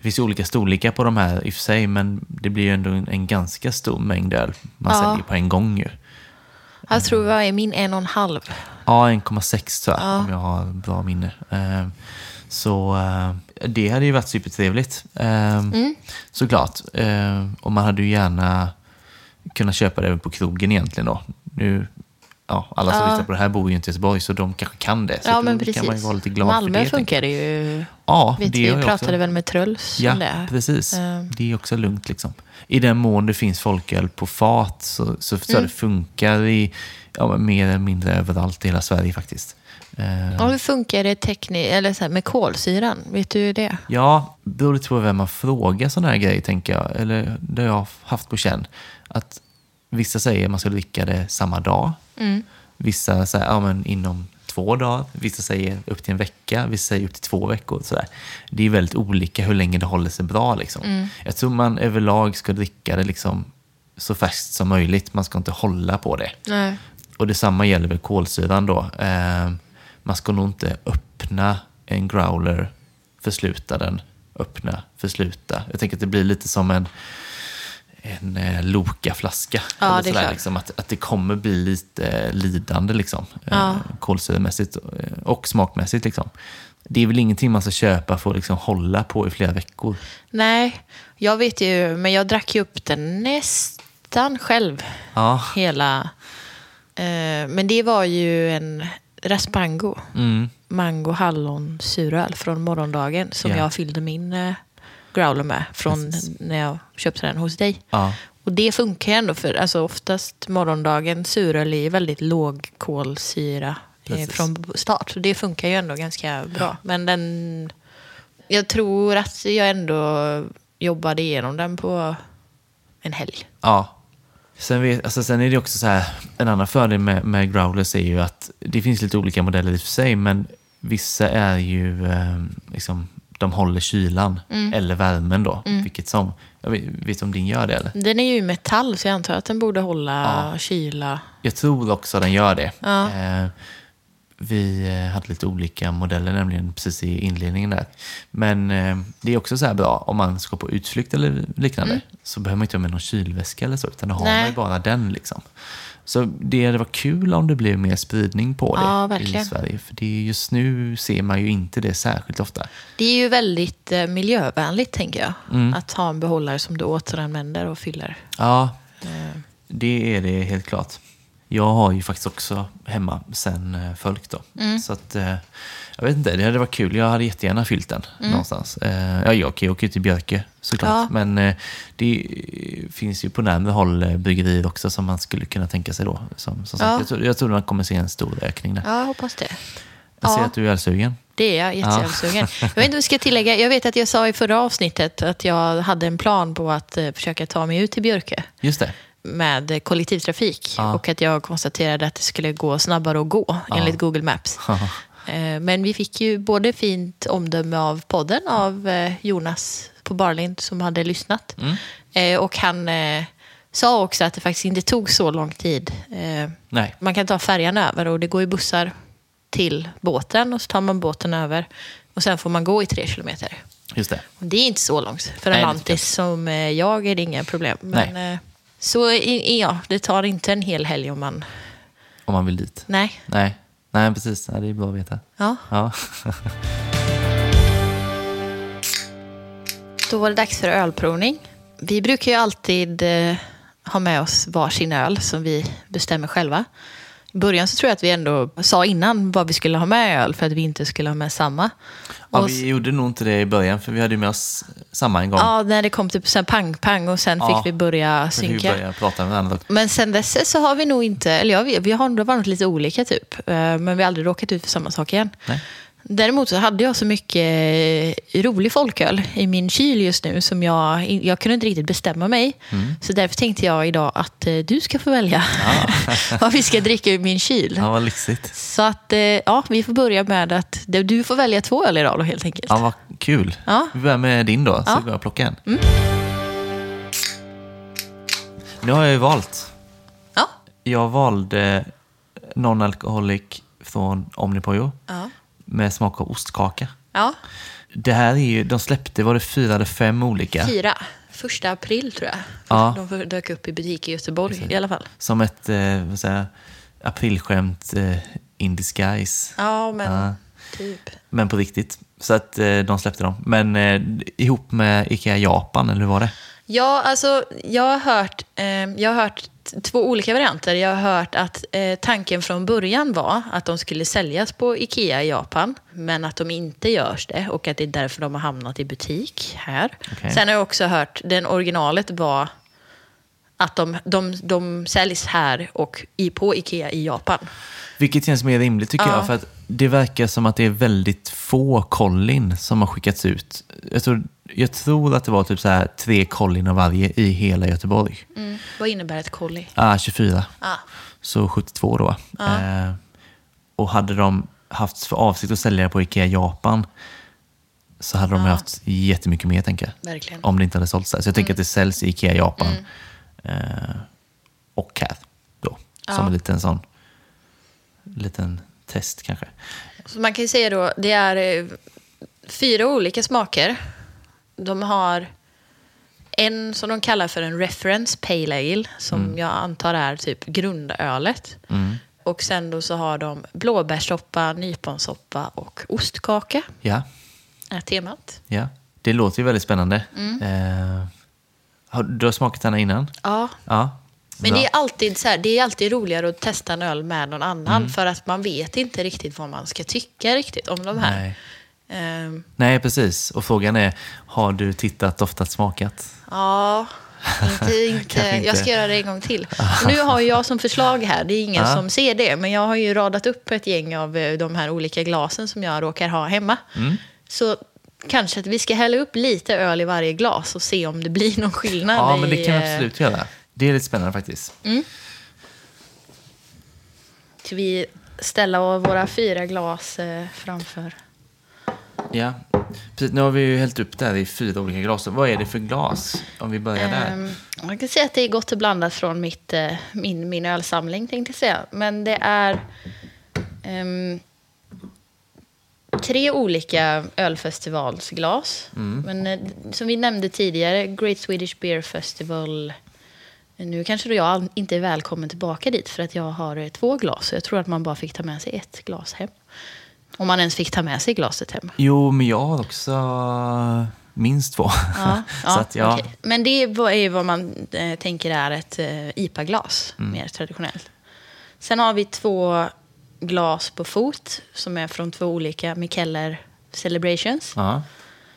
det finns ju olika storlekar på de här i och för sig, men det blir ju ändå en, en ganska stor mängd öl man Ja. säljer på en gång ju. Jag tror vad är min en och en halv. Ja, 1,6 tror jag, Ja. om jag har bra minne. Eh, Så eh, det hade ju varit supertrevligt, eh, Mm. såklart. Eh, Och man hade ju gärna kunnat köpa det även på krogen egentligen då. Nu, ja, alla som Ja. lyssnar på det här bor ju inte i Göteborg, så de kanske kan det. Så Ja, men kan precis. man ju vara lite glad Malmö för det. funkar det ju. jag. Ja, Vet det vi jag pratade också. väl med Truls Ja, om det. precis. Eh. Det är också lugnt. Liksom. I den mån det finns folköl på fat så, så tror jag det funkar i ja, mer eller mindre överallt i hela Sverige faktiskt. Eh, Och hur funkar det tekni- eller så här, med kolsyran? Vet du det? Ja, beror lite på vem man frågar sådana här grejer, tänker jag. Eller det jag har haft på känn. Att vissa säger att man ska dricka det samma dag. Mm. Vissa säger ja, men inom två dagar. Vissa säger upp till en vecka. Vissa säger upp till två veckor. Sådär. Det är väldigt olika hur länge det håller sig bra. Liksom. Mm. Jag tror man överlag ska dricka det liksom så färskt som möjligt. Man ska inte hålla på det. Nej. Och detsamma gäller väl kolsyran då. Eh, man ska nog inte öppna en growler, försluta den, öppna, försluta. Jag tänker att det blir lite som en, en eh, Loka-flaska. Ja, Eller sådär, liksom, att, att det kommer bli lite lidande liksom. Ja. Eh, kolsyremässigt eh, och smakmässigt. Liksom. Det är väl ingenting man ska köpa för att liksom hålla på i flera veckor. Nej, jag vet ju, men jag drack ju upp den nästan själv. Ja, Hela. Eh, men det var ju en... Raspango. Mm. Mango hallon suröl från morgondagen som Ja. jag fyllde min growler med från Precis. när jag köpte den hos dig. Ja. Och det funkar ju ändå för alltså oftast morgondagen suröl är väldigt låg kolsyra eh, Precis. från start. Så det funkar ju ändå ganska bra. Men den, jag tror att jag ändå jobbade igenom den på en helg. Ja. Sen, vet, alltså sen är det också så här, en annan fördel med, med growlers är ju att det finns lite olika modeller i och för sig, men vissa är ju eh, liksom, de håller kylan eller värmen då, vilket som. Jag vet, vet du om din gör det eller? Den är ju i metall så jag antar att den borde hålla kyla. Jag tror också den gör det. Ja. Eh, vi eh, hade lite olika modeller nämligen precis i inledningen där. Men eh, det är också så här bra om man ska på utflykt eller liknande. Så behöver man inte ha med någon kylväska eller så, utan då har Nej. man ju bara den. Liksom. Så det hade varit kul om det blev mer spridning på det Ja, i. Sverige. För det just nu ser man ju inte det särskilt ofta. Det är ju väldigt eh, miljövänligt tänker jag. Mm. Att ha en behållare som du återanvänder och fyller. Ja, Eh, det är det helt klart. Jag har ju faktiskt också hemma sen eh, Fölk då. Mm. Så att, eh, jag vet inte, det hade varit kul. Jag hade jättegärna fyllt den Mm. någonstans. Eh, ja, jag kan ju åka ut till Björke såklart. Ja. Men eh, det finns ju på närmare håll eh, bryggerier också som man skulle kunna tänka sig då. Som, som sagt, Ja. jag, tror, jag tror man kommer se en stor ökning där. Ja, jag hoppas det. Jag ser Ja. att du är ölsugen. Det är jag jättesugen. Jag vet inte vad jag ska tillägga. Jag vet att jag sa i förra avsnittet att jag hade en plan på att eh, försöka ta mig ut till Björke Just det. Med kollektivtrafik. Ja. Och att jag konstaterade att det skulle gå snabbare att gå enligt Google Maps. Eh, Men vi fick ju både fint omdöme av podden av eh, Jonas på Barlind som hade lyssnat. Eh, Och han sa också att det faktiskt inte tog så lång tid. Nej. Man kan ta färjan över och det går ju bussar till båten och så tar man båten över. Och sen får man gå i tre kilometer. Just det. Och det är inte så långt. För Nej, en det lantis som jag är det inga problem. Men, Nej. Så ja, det tar inte en hel helg om man... Om man vill dit. Nej. Nej, Nej precis. Det är bra att veta. Ja. Ja. Då var det dags för ölprovning. Vi brukar ju alltid eh, ha med oss varsin öl som vi bestämmer själva. I början så tror jag att vi ändå sa innan vad vi skulle ha med öl för att vi inte skulle ha med samma. Ja, Och vi gjorde nog inte det i början för vi hade ju med oss samma en gång. Ja, när det kom typ sen pang-pang och sen Ja, fick vi börja vi synka. började prata med varandra. Men sen dess så har vi nog inte, eller ja, vi, vi har ändå varit lite olika typ. Eh, Men vi har aldrig råkat ut för samma sak igen. Nej. Däremot så hade jag så mycket eh, rolig folköl i min kyl just nu som jag, jag kunde inte riktigt bestämma mig. Mm. Så därför tänkte jag idag att eh, du ska få välja vad vi ska dricka ur min kyl. Ja, vad lyxigt. Så att, eh, ja, vi får börja med att du får välja två öl idag då helt enkelt. Ja, vad kul. Ja. Vi börjar med din då, så Ja. Mm. går jag plocka en. Nu har jag ju valt. Ja. Jag valde non-alcoholic från Omnipojo Ja. Med smak av ostkaka. ja. Det här är ju, de släppte, var det fyra eller fem olika? Fyra. Första april tror jag. Ja. De dök upp i butik i Göteborg i alla fall. Som ett eh, vad säger, aprilskämt eh, in disguise. Ja, men Ja. typ. Men på riktigt. Så att eh, de släppte dem. Men eh, ihop med Ikea Japan, eller hur var det? Ja, alltså jag har hört, eh, jag har hört två olika varianter. Jag har hört att eh, tanken från början var att de skulle säljas på Ikea i Japan, men att de inte görs det och att det är därför de har hamnat i butik här. Okej. Sen har jag också hört, den originalet var att de, de, de säljs här och i, på Ikea i Japan. Vilket känns mer rimligt tycker Ja. jag. För att det verkar som att det är väldigt få kollin som har skickats ut. Jag tror, jag tror att det var typ så här tre kollin av varje i hela Göteborg. Mm. Vad innebär ett kolli? Ah, 24. Ah. Så 72 då. Eh, och hade de haft för avsikt att sälja det på Ikea Japan så hade de Ja. haft jättemycket mer tänker jag. Verkligen. Om det inte hade sålts där. Så jag tänker Mm. att det säljs i Ikea Japan. Eh, och här då. Som Ja. en liten sån liten test kanske. Så man kan ju säga då, det är eh, fyra olika smaker. De har en som de kallar för en reference pale ale, som jag antar är typ grundölet. Mm. Och sen då så har de blåbärssoppa, nyponsoppa och ostkaka, Ja, är temat. ja. Det låter ju väldigt spännande. Mm. Eh, har, du har smakat den här innan? Ja, Ja. Men det är, alltid så här, det är alltid roligare att testa en öl med någon annan. Mm. För att man vet inte riktigt vad man ska tycka riktigt om de här. Nej. Ehm, Nej, precis. Och frågan är, har du tittat, doftat, smakat? ja, inte, inte, inte. jag ska göra det en gång till. Nu har jag som förslag här, det är ingen Ja. som ser det, men jag har ju radat upp ett gäng av eh, de här olika glasen som jag råkar ha hemma. Mm. Så kanske att vi ska hälla upp lite öl i varje glas och se om det blir någon skillnad. Ja, men det i, kan vi eh, absolut göra. Det är lite spännande faktiskt. Ska vi ställa våra fyra glas eh, framför? Ja, precis. Nu har vi ju hällt upp det här i fyra olika glas. Vad är det för glas? Om vi börjar där. Ehm, man kan säga att det är gott och blandat från mitt, eh, min, min ölsamling, tänkte jag säga. Men det är ehm, tre olika ölfestivalsglas. Men eh, som vi nämnde tidigare, Great Swedish Beer Festival. Nu kanske då jag inte är välkommen tillbaka dit för att jag har eh, två glas. Så jag tror att man bara fick ta med sig ett glas hem. Om man ens fick ta med sig glaset hem. Jo, men jag har också minst två. Ja, så att ja, okej. Men det är vad- är vad man eh, tänker är ett eh, IPA-glas, Mm. mer traditionellt. Sen har vi två glas på fot som är från två olika Mikkeller Celebrations. ja.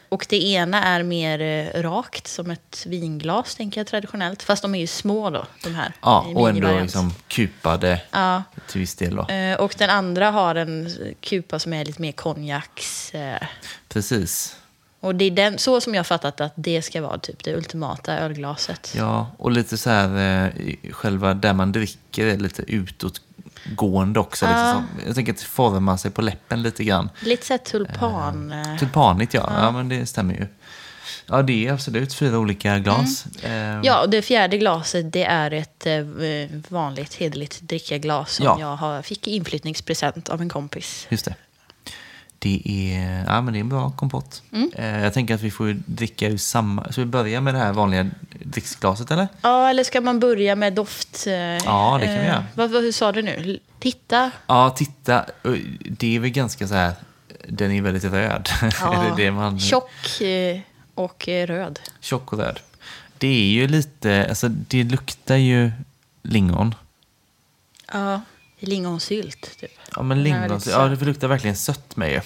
Och det ena är mer eh, rakt, som ett vinglas, tänker jag traditionellt. Fast de är ju små då, de här. ja och ändå liksom kupade Ja, till viss del. Då. eh, och den andra har en kupa som är lite mer konjaks... Eh, Precis. och det är den, så som jag fattat att det ska vara typ det ultimata ölglaset. Ja, och lite så här, själva där man dricker är lite utåtgående också. Ja. som, jag tänker att det formar sig på läppen lite grann. Lite såhär tulpan. eh, Tulpanigt, ja. ja. men det stämmer ju. Ja, det är absolut fyra olika glas. Eh, Ja, och det fjärde glaset det är ett eh, vanligt hederligt drickaglas som Ja. jag har, fick i inflyttningspresent av en kompis. Just det. Det är, ja, men det är en bra kompott. Mm. Eh, jag tänker att vi får dricka ur samma... Så vi börjar med det här vanliga dricksglaset, eller? Ja, eller ska man börja med doft? eh, Ja, det kan vi eh, göra. Vad, vad, hur sa du nu? Titta. Ja, titta. Det är väl ganska så här... Den är väldigt röd. Ja, det det man, Tjock och röd. Tjock och röd. Det är ju lite... Alltså, det luktar ju lingon. Ja, lingonsylt typ. Ja, men Den är lingon... väldigt Ja, det luktar verkligen sött med ju.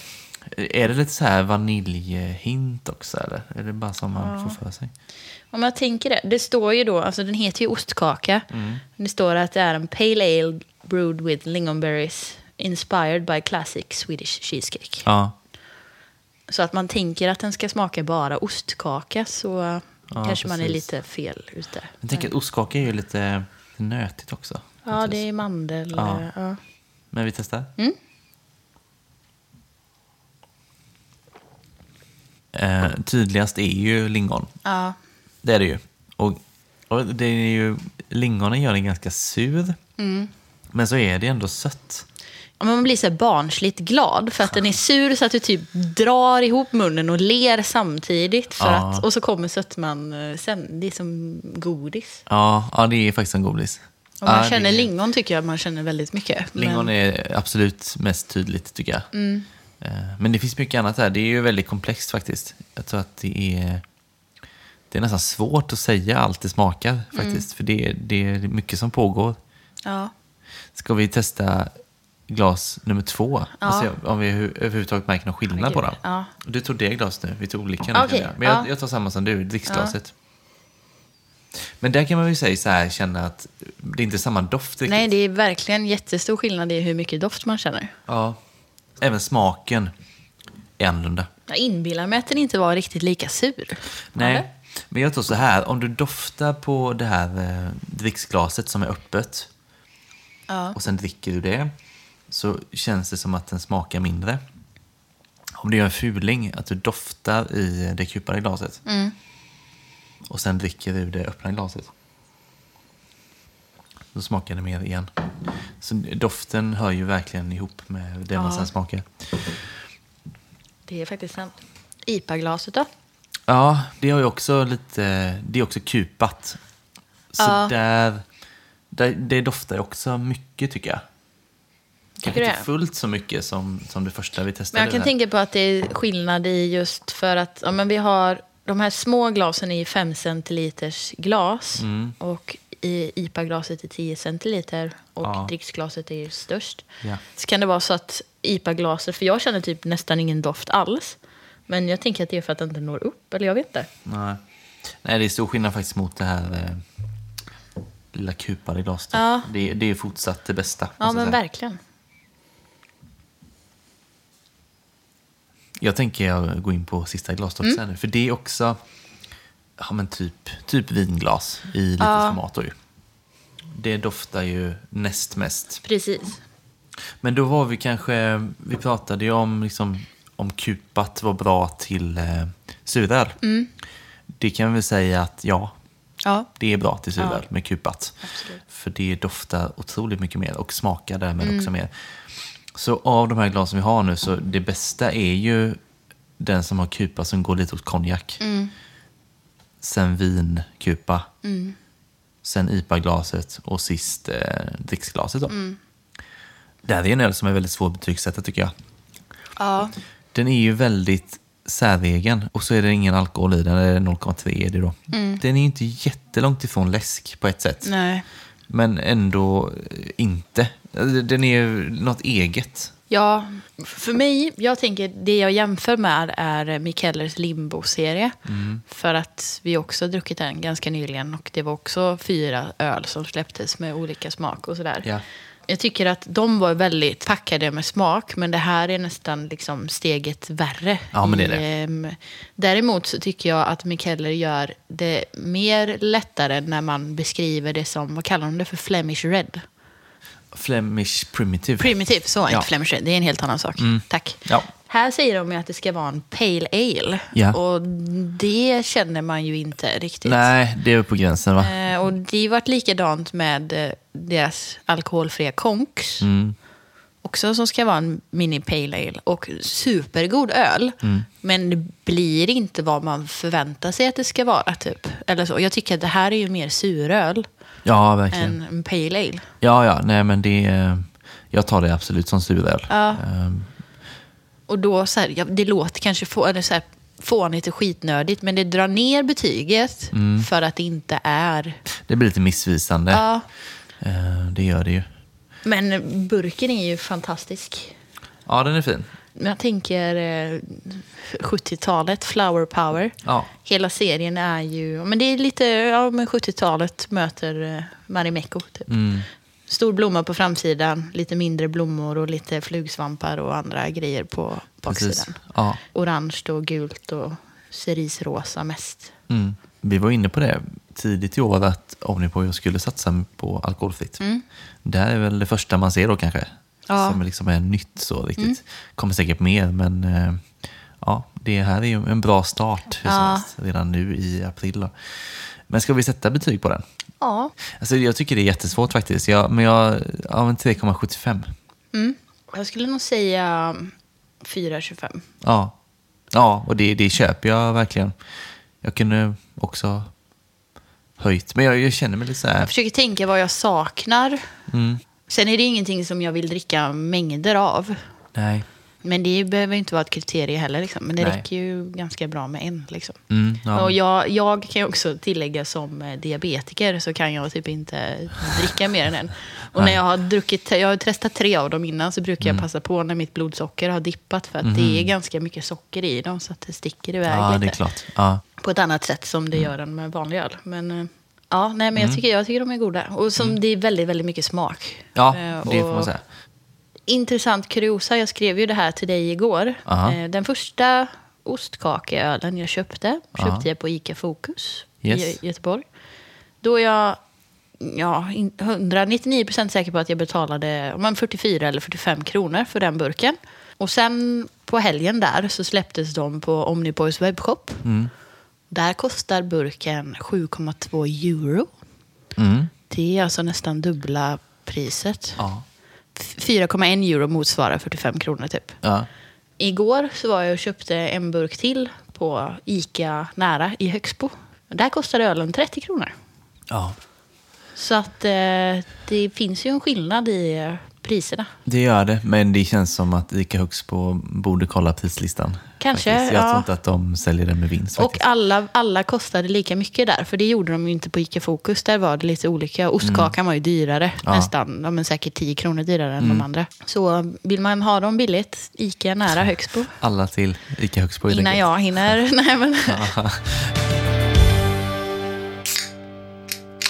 Är det lite så här vaniljhint också, eller? Är det bara som man får för sig? Om jag tänker det. Det står ju då, alltså den heter ju ostkaka. Mm. Det står att det är en pale ale brewed with lingonberries inspired by classic Swedish cheesecake. Ja, Så att man tänker att den ska smaka bara ostkaka så Ja, kanske man är precis. lite fel ute. jag tänker att ostkaka är ju lite nötigt också. Ja, det är mandel. Ja. eh, Ja. Men vi testar. Mm. Eh, tydligast är ju lingon. Ja. Det är det ju. Och, och det är ju, lingonen gör den ganska sur. Mm. Men så är det ändå sött. Ja, Man blir så barnsligt glad för att den är sur så att du typ drar ihop munnen och ler samtidigt. För Ja. att, och så kommer sötman eh, sen. Det är som godis. Ja, ja det är faktiskt en godis. Om man ja, känner det- lingon tycker jag man känner väldigt mycket. Lingon men, är absolut mest tydligt tycker jag. Mm. Eh, Men det finns mycket annat här. Det är ju väldigt komplext faktiskt. Jag tror att det är, det är nästan svårt att säga allt det smakar Mm. faktiskt. För det, det är mycket som pågår. ja. Ska vi testa glas nummer två? Ja. Se om vi över- överhuvudtaget märker någon skillnad på dem. Ja. Du tog det glas nu, vi tog olika känner jag. Men jag, ja. jag tar samma som du, dricksglaset. Men där kan man ju säga så här, känna att det är inte samma doft riktigt. Nej, det är verkligen jättestor skillnad i hur mycket doft man känner. Ja. Även smaken är annorlunda. Jag inbillar mig att den inte var riktigt lika sur. Nej, Eller? men jag tror så här, om du doftar på det här eh, dricksglaset som är öppet Ja. och sen dricker du det så känns det som att den smakar mindre. Om du gör en fuling, att du doftar i det kupade glaset Mm. Och sen dricker du det öppna glaset. Då smakar det mer igen. Så doften hör ju verkligen ihop med det man Ja. sen smakar. Det är faktiskt sant. IPA-glaset då? Ja, det har ju också lite, det är också kupat. Så Ja. där, där, det doftar också mycket tycker jag. Kanske inte fullt så mycket som, som det första vi testade. Men jag kan tänka på att det är skillnad i just för att ja, men vi har de här små glasen i 5 centiliters glas. Mm. Och i IPA-glaset är 10 centiliter och Ja. dricksglaset är störst. Ja. Så kan det vara så att IPA-glaset, för jag känner typ nästan ingen doft alls. Men jag tänker att det är för att det inte når upp, eller jag vet inte. Nej. Nej, det är stor skillnad faktiskt mot det här eh, lilla kupade glaset. Ja. Det, det är fortsatt det bästa. Ja, men säga. verkligen. Jag tänker jag gå in på sista glasstoppet Mm. nu. För det är också ja, men typ, typ vinglas i litet Ja. format. Då ju. Det doftar ju näst mest. Precis. Men då var vi kanske, vi pratade ju om, liksom, om kupat var bra till eh, suröl. Mm. Det kan vi säga att ja, Ja. det är bra till suröl Ja. med kupat. Absolut. För det doftar otroligt mycket mer och smakar därmed Mm. också mer. Så av de här glasen vi har nu så det bästa är ju den som har kupa som går lite åt konjak. Mm. Sen vinkupa. Sen IPA-glaset och sist eh, dricksglaset. Då. Mm. Det här är en öl som är väldigt svår att betygsätta tycker jag. Ja. Den är ju väldigt säregen och så är det ingen alkohol i den, är 0,3 är det då. Den är ju inte jättelångt ifrån läsk på ett sätt. Nej. Men ändå inte. Den är ju något eget. Ja, för mig, jag tänker det jag jämför med är Mikellers Limbo-serie. Mm. För att vi också har druckit den ganska nyligen och det var också fyra öl som släpptes med olika smak och sådär. Ja. Jag tycker att de var väldigt packade med smak, men det här är nästan liksom steget värre. Ja, men det är det. ehm, däremot så tycker jag att Mikeller gör det mer lättare när man beskriver det som, vad kallar de det för, Flemish Red? Flemish Primitive. Primitive, så, Ja. Mm. inte Flemish Red. Det är en helt annan sak. Tack. Ja. Här säger de ju att det ska vara en pale ale. Ja. Och det känner man ju inte riktigt. Nej, det är på gränsen va? Eh, och det har varit likadant med eh, deras alkoholfria konks. Mm. Också som ska vara en mini pale ale. Och supergod öl. Mm. Men det blir inte vad man förväntar sig att det ska vara. Typ. Eller så. Jag tycker att det här är ju mer suröl Ja, verkligen. än en pale ale. Ja, ja, nej men det. Jag tar det absolut som suröl. Ja. Ehm, Och då, så här, ja, det låter kanske få, eller så här, fånigt och skitnördigt, men det drar ner betyget Mm. för att det inte är... det blir lite missvisande. Ja, Ehm, det gör det ju. men burken är ju fantastisk. Ja, den är fin. Jag tänker eh, 70-talet, Flower Power. Ja. Hela serien är ju... Men det är lite... Ja, men 70-talet möter eh, Marimekko, typ. Mm. Stor blomma på framsidan, lite mindre blommor och lite flugsvampar och andra grejer på baksidan. Ja. Orange och gult och cerisrosa mest. Mm. Vi var inne på det tidigt i år att Omnipojo skulle satsa på alkoholfritt. Det här är väl det första man ser då kanske. Mm. Ja. Mm. Som liksom är nytt så riktigt. Kommer säkert mer men eh, ja, det här är ju en bra start Ja. helst, redan nu i april. Då. Men ska vi sätta betyg på den? Ja. Alltså, jag tycker det är jättesvårt faktiskt. Jag, men jag, ja, men 3,75. Mm. Jag skulle nog säga 4,25. Ja, ja och det, det köper jag verkligen. Jag kunde också höjt, men jag, jag känner mig lite så här... Jag försöker tänka vad jag saknar. Mm, Sen är det ingenting som jag vill dricka mängder av. nej. Men det behöver inte vara ett kriterie heller. Liksom. Men det Nej. räcker ju ganska bra med en. Liksom. Mm, ja. Och jag, jag kan ju också tillägga som eh, diabetiker så kan jag typ inte dricka mer än en. Och när jag har druckit, jag har testat tre av dem innan så brukar Mm. jag passa på när mitt blodsocker har dippat. För att det är ganska mycket socker i dem så att det sticker iväg Mhm. ja, lite. det är klart. Ja. På ett annat sätt som det Mm. gör än med vanlig öl. Men eh, ja, nej, men jag, tycker, jag tycker de är goda. Och som det är väldigt, väldigt mycket smak. Mm. Ja, Eh, det får man säga. Intressant kuriosa, jag skrev ju det här till dig igår. Aha. Eh, Den första ostkakeölen jag köpte, Aha. köpte jag på ICA Fokus Yes. i Göteborg. Då är jag ja, in- 199% säker på att jag betalade om man 44 eller 45 kronor för den burken. Och sen på helgen där så släpptes de på Omniboys webbshop. Mm. Där kostar burken 7,2 euro. Mm. Det är alltså nästan dubbla priset. Ja. 4,1 euro motsvarar 45 kronor typ. Ja. Igår så var jag och köpte en burk till på Ica nära i Högsbo. Där kostade ölen 30 kronor. ja. Så att eh, det finns ju en skillnad i eh, priserna. Det gör det, men det känns som att ICA Högsbo borde kolla prislistan. Kanske, faktiskt. Jag ja. tror inte att de säljer den med vinst. Och faktiskt. alla, alla kostade lika mycket där, för det gjorde de ju inte på ICA Fokus. Där var det lite olika. Ostkakan var ju dyrare, Mm. Ja. Mm. nästan. Ja, men säkert 10 kronor dyrare än de andra. Så vill man ha dem billigt, ICA nära Högsbo. Alla till ICA Högsbo. Innan jag hinner. Nej, men,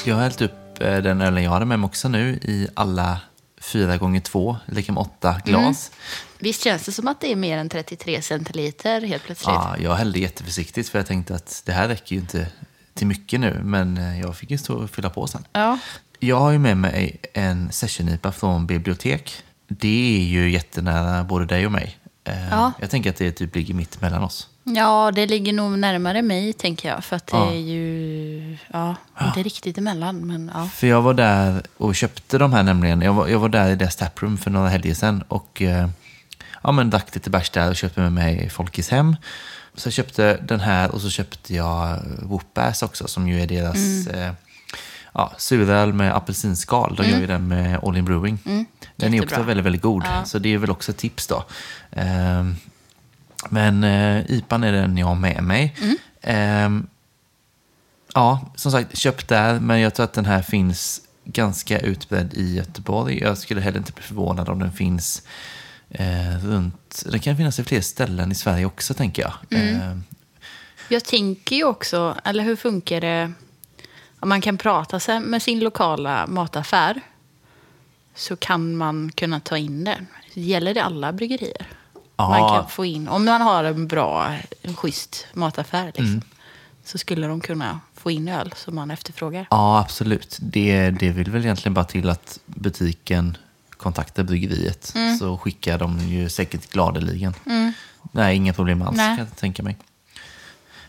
Jag har hällt upp eh, den ölen jag hade med mig också nu i alla fyra gånger två, lika med åtta glas. visst känns det som att det är mer än 33 centiliter helt plötsligt? Ja, jag hällde jätteförsiktigt för jag tänkte att det här räcker ju inte till mycket nu, men eh, jag fick ju stå och fylla på sen. Ja. Jag har ju med mig en sessionipa från bibliotek. Det är ju jättenära både dig och mig. Eh, Ja. Jag tänker att det typ ligger mitt mellan oss. Ja, det ligger nog närmare mig, tänker jag. För att det Ja. är ju... Ja, inte riktigt emellan, men ja. För jag var där och köpte de här nämligen. Jag var, jag var där i deras taproom för några helger sedan och eh, ja, men drack lite bärs där och köpte med mig Folkis hem. Så jag köpte den här och så köpte jag Whoop-Ass också som ju är deras eh, ja, suröl med apelsinskal. De gör ju den med All In Brewing. Den är också väldigt, väldigt god. Så det är väl också ett tips då. Ehm, men eh, IPAn är den jag har med mig. Ehm, Ja, som sagt, köpt där, men jag tror att den här finns ganska utbredd i Göteborg. Jag skulle heller inte bli förvånad om den finns eh, runt... Den kan finnas i fler ställen i Sverige också, tänker jag. Eh, Jag tänker ju också, eller hur funkar det om man kan prata med sin lokala mataffär så kan man kunna ta in den. Gäller det alla bryggerier? Ja. Man kan få in, om man har en bra, en schysst mataffär liksom, så skulle de kunna få in öl som man efterfrågar. ja, absolut. Det, det vill väl egentligen bara till att butiken kontaktar bryggeriet. Så skickar de ju säkert gladeligen. Nej, inga problem alls, Nej. kan jag tänka mig.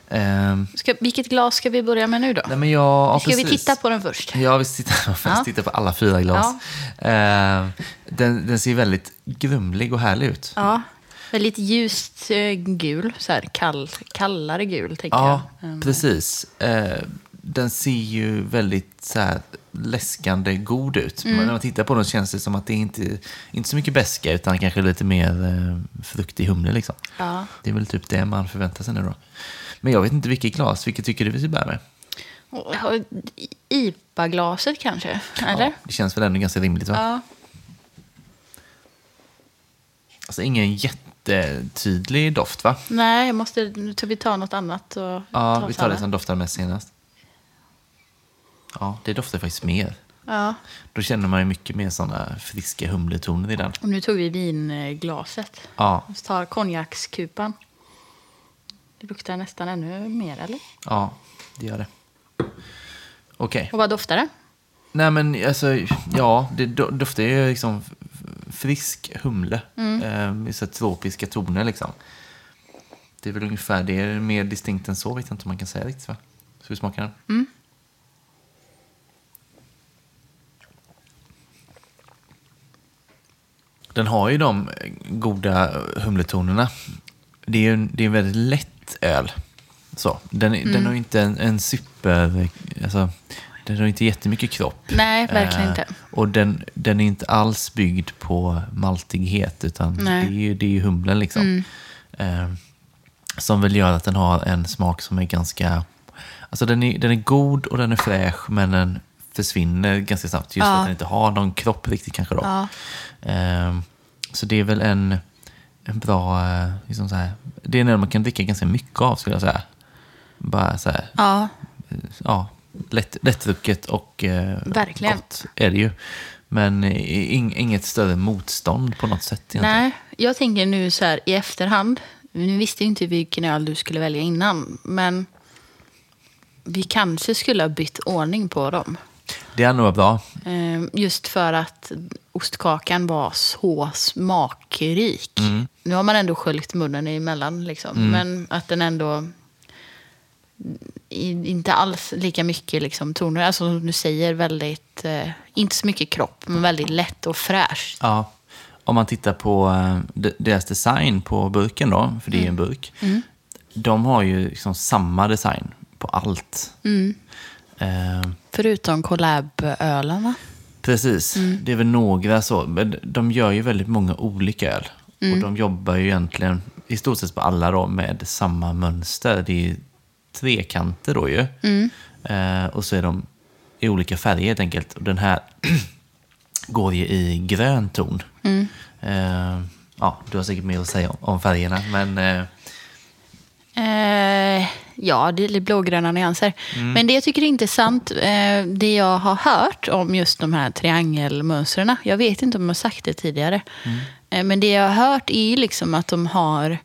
Ehm, Ska, vilket glas ska vi börja med nu då? nej, men jag, ja, ska vi precis. titta på den först? Ja, vi tittar, först Ja. på alla fyra glas. Eh, den, den ser väldigt grumlig och härlig ut. Ja, väldigt ljust eh, gul, så här kall, kallare gul tänker Ja, jag. än- precis. Eh, den ser ju väldigt så här, läskande god ut. Mm. Men när man tittar på den känns det som att det inte inte så mycket beska utan kanske lite mer eh, fruktig humle. Liksom. Ja. Det är väl typ det man förväntar sig nu då. Men jag vet inte vilket glas. Vilket tycker du vi ska börja med? IPA-glaset kanske? Eller? Ja, det känns väl ändå ganska rimligt va? Ja. Alltså ingen jättetydlig doft va? Nej, jag måste, nu tar vi ta något annat. Och Ja, vi tar det som doftade mest senast. Ja, det doftar faktiskt mer. Ja, Då känner man ju mycket mer sådana friska humletoner i den. och nu tog vi vinglaset. Ja, Vi tar konjakskupan. Det luktar nästan ännu mer, eller? ja, det gör det. Okej. Och vad doftar det? Nej men alltså, ja, det do- doftar ju liksom frisk humle. Mm. Eh, så tropiska toner liksom. Det är väl ungefär det. Är mer distinkt än så vet jag inte om man kan säga riktigt va? Ska vi smaka den? Den har ju de goda humletonerna. Det är ju en, det är en väldigt lätt öl. Så, den, är- den har ju inte en, en super... Alltså, den har inte jättemycket kropp. Nej, verkligen Eh, inte. Och den, den är inte alls byggd på maltighet, utan det är, ju, det är ju humlen liksom. Eh, som väl gör att den har en smak som är ganska... Alltså den är, den är god och den är fräsch, men den försvinner ganska snabbt. Just Ja. att den inte har någon kropp riktigt kanske då. Ja. Eh, så det är väl en, en bra... eh, Liksom så här, det är en öl man kan dricka ganska mycket av skulle jag säga. Bara så här, Ja, ja, lätt, lättdrucket och eh, Verkligen. gott är det ju. Men eh, ing, inget större motstånd på något sätt egentligen. nej. Jag tänker nu så här i efterhand. Nu visste jag inte vilken öl du skulle välja innan. Men vi kanske skulle ha bytt ordning på dem. Det är nog bra. Eh, Just för att ostkakan var så smakrik. Nu har man ändå sköljt munnen emellan, liksom. men att den ändå inte alls lika mycket liksom, toner. Alltså som du säger, väldigt, eh, inte så mycket kropp, men väldigt lätt och fräscht. Ja. Om man tittar på eh, de- deras design på burken då, för det är ju en burk. De har ju liksom samma design på allt. Eh, Förutom collab-ölen, va? Precis, det är väl några så. Men de gör ju väldigt många olika öl. Och de jobbar ju egentligen i stort sett på alla då med samma mönster. Det är trekanter då ju. Eh, och så är de i olika färger helt enkelt. Och den här går ju i grön ton. Eh, ja, du har säkert mer att säga om, om färgerna, men eh, Eh, ja, det är blågröna nyanser. Men det jag tycker är intressant, eh, det jag har hört om just de här triangelmönstren. Jag vet inte om jag har sagt det tidigare. Eh, men det jag har hört är liksom att de har,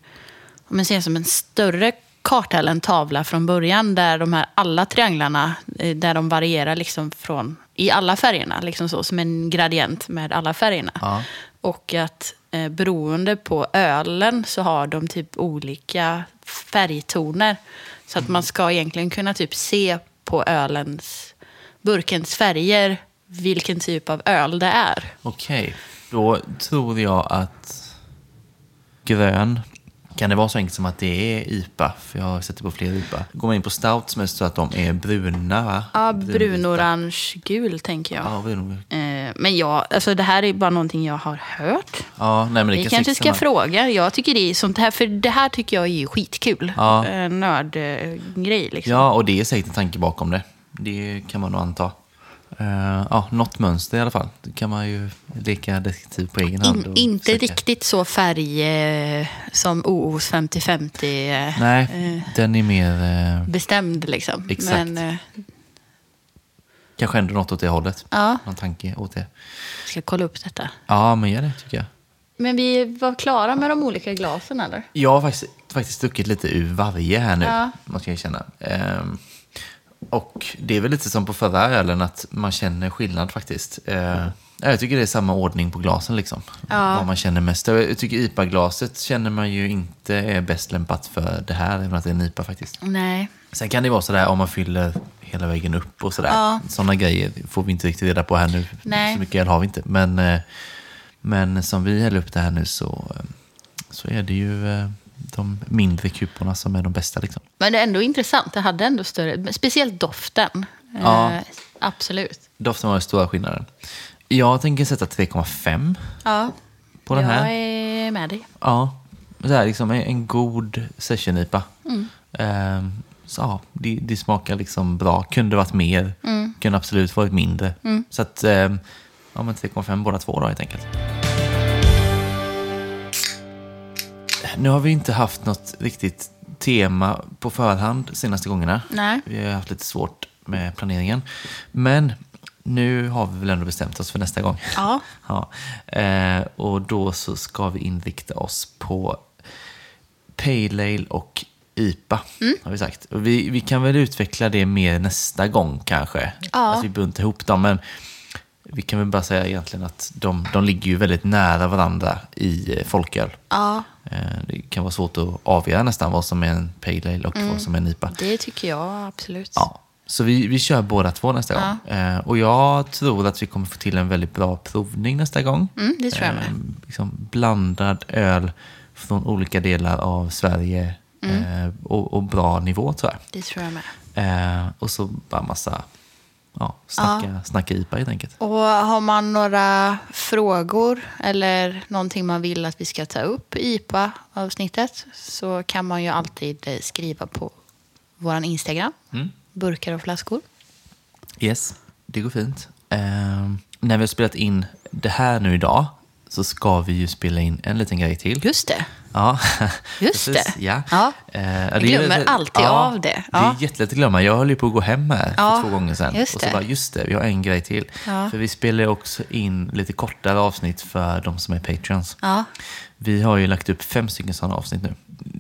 om man ser som en större karta eller en tavla från början där de här alla trianglarna, eh, där de varierar liksom från, i alla färgerna, liksom så, som en gradient med alla färgerna. Ja. Och att eh, beroende på ölen så har de typ olika färgtoner. Så att man ska egentligen kunna typ se på ölens, burkens färger vilken typ av öl det är. okej. Då tror jag att grön, kan det vara så enkelt som att det är IPA? För jag har sett det på fler IPA. Går man in på stout som är så att de är bruna va? Ja, brunorange, gul tänker jag. Ja, brun. Eh, men ja, alltså det här är bara någonting jag har hört. ja nej, Vi kan kanske ska samma- fråga. Jag tycker det är sånt här, för det här tycker jag är skitkul. Ja. Eh, Nördgrej liksom. Ja, och det är säkert en tanke bakom det. Det kan man nog anta. Uh, ja, något mönster i alla fall. Det kan man ju leka detektiv på egen hand. In, och inte försöka- riktigt så färg eh, som OOs 50-50 eh, Nej, eh, den är mer... eh, bestämd liksom. Exakt. Men kanske ändå något åt det hållet. ja, Någon tanke åt det. jag ska kolla upp detta. Ja, men gör det tycker jag. Men vi var klara med de olika glasen eller? Jag har faktiskt, faktiskt stuckit lite ur varje här nu, Ja. måste jag känna. Ehm, och det är väl lite som på förra ölen, att man känner skillnad faktiskt. Eh, jag tycker det är samma ordning på glasen, liksom. Ja. Vad man känner mest. Jag tycker IPA-glaset känner man ju inte är bäst lämpat för det här, även att det är en IPA faktiskt. Nej. Sen kan det vara sådär om man fyller hela vägen upp och sådär. Ja. Sådana grejer får vi inte riktigt reda på här nu. Nej. Så mycket öl har vi inte. Men, eh, men som vi häller upp det här nu så, eh, så är det ju eh, de mindre kuporna som är de bästa. Liksom. Men det är ändå intressant. Det hade ändå större, speciellt doften. Ja. Eh, absolut. Doften var den stora skillnaden. Jag tänker sätta 3,5 Ja, på den jag här. är med dig. Ja, så här, liksom en, god session-IPA. Mm. Ehm, så ja, det, det smakar liksom bra. Kunde varit mer, Mm. kunde absolut varit mindre. Så att, ehm, ja men 3,5 båda två då helt enkelt. Nu har vi inte haft något riktigt tema på förhand de senaste gångerna. Nej. Vi har haft lite svårt med planeringen. Men nu har vi väl ändå bestämt oss för nästa gång. Ja. Ja, eh, och då så ska vi inrikta oss på Pale Ale och IPA, Mm. har vi sagt. Och vi, vi kan väl utveckla det mer nästa gång kanske. Ja. Att vi buntar ihop dem, men vi kan väl bara säga egentligen att de, de ligger ju väldigt nära varandra i eh, folköl. Ja, Eh, det kan vara svårt att avgöra nästan vad som är en Pale Ale och Mm. vad som är en IPA. det tycker jag absolut. Ja, så vi, vi kör båda två nästa gång. Eh, och jag tror att vi kommer få till en väldigt bra provning nästa gång. Mm, det tror jag med. Liksom blandad öl från olika delar av Sverige Mm. och, och bra nivå tror jag. Det tror jag med. Och så bara massa ja, snacka, snacka IPA helt enkelt. Och har man några frågor eller någonting man vill att vi ska ta upp i IPA-avsnittet så kan man ju alltid eh, skriva på vår Instagram, Mm. burkar och flaskor. Yes, det går fint. Eh, när vi har spelat in det här nu idag så ska vi ju spela in en liten grej till. Just det. Ja, Just precis. det. Ja. Ja. Eh, Jag det glömmer alltid av det. Det Ja. är jättelätt att glömma. Jag höll ju på att gå hem här Ja, för två gånger sedan. just och så det. bara, just det, vi har en grej till. Ja. För vi spelar också in lite kortare avsnitt för de som är patreons. Ja. Vi har ju lagt upp fem stycken sådana avsnitt nu.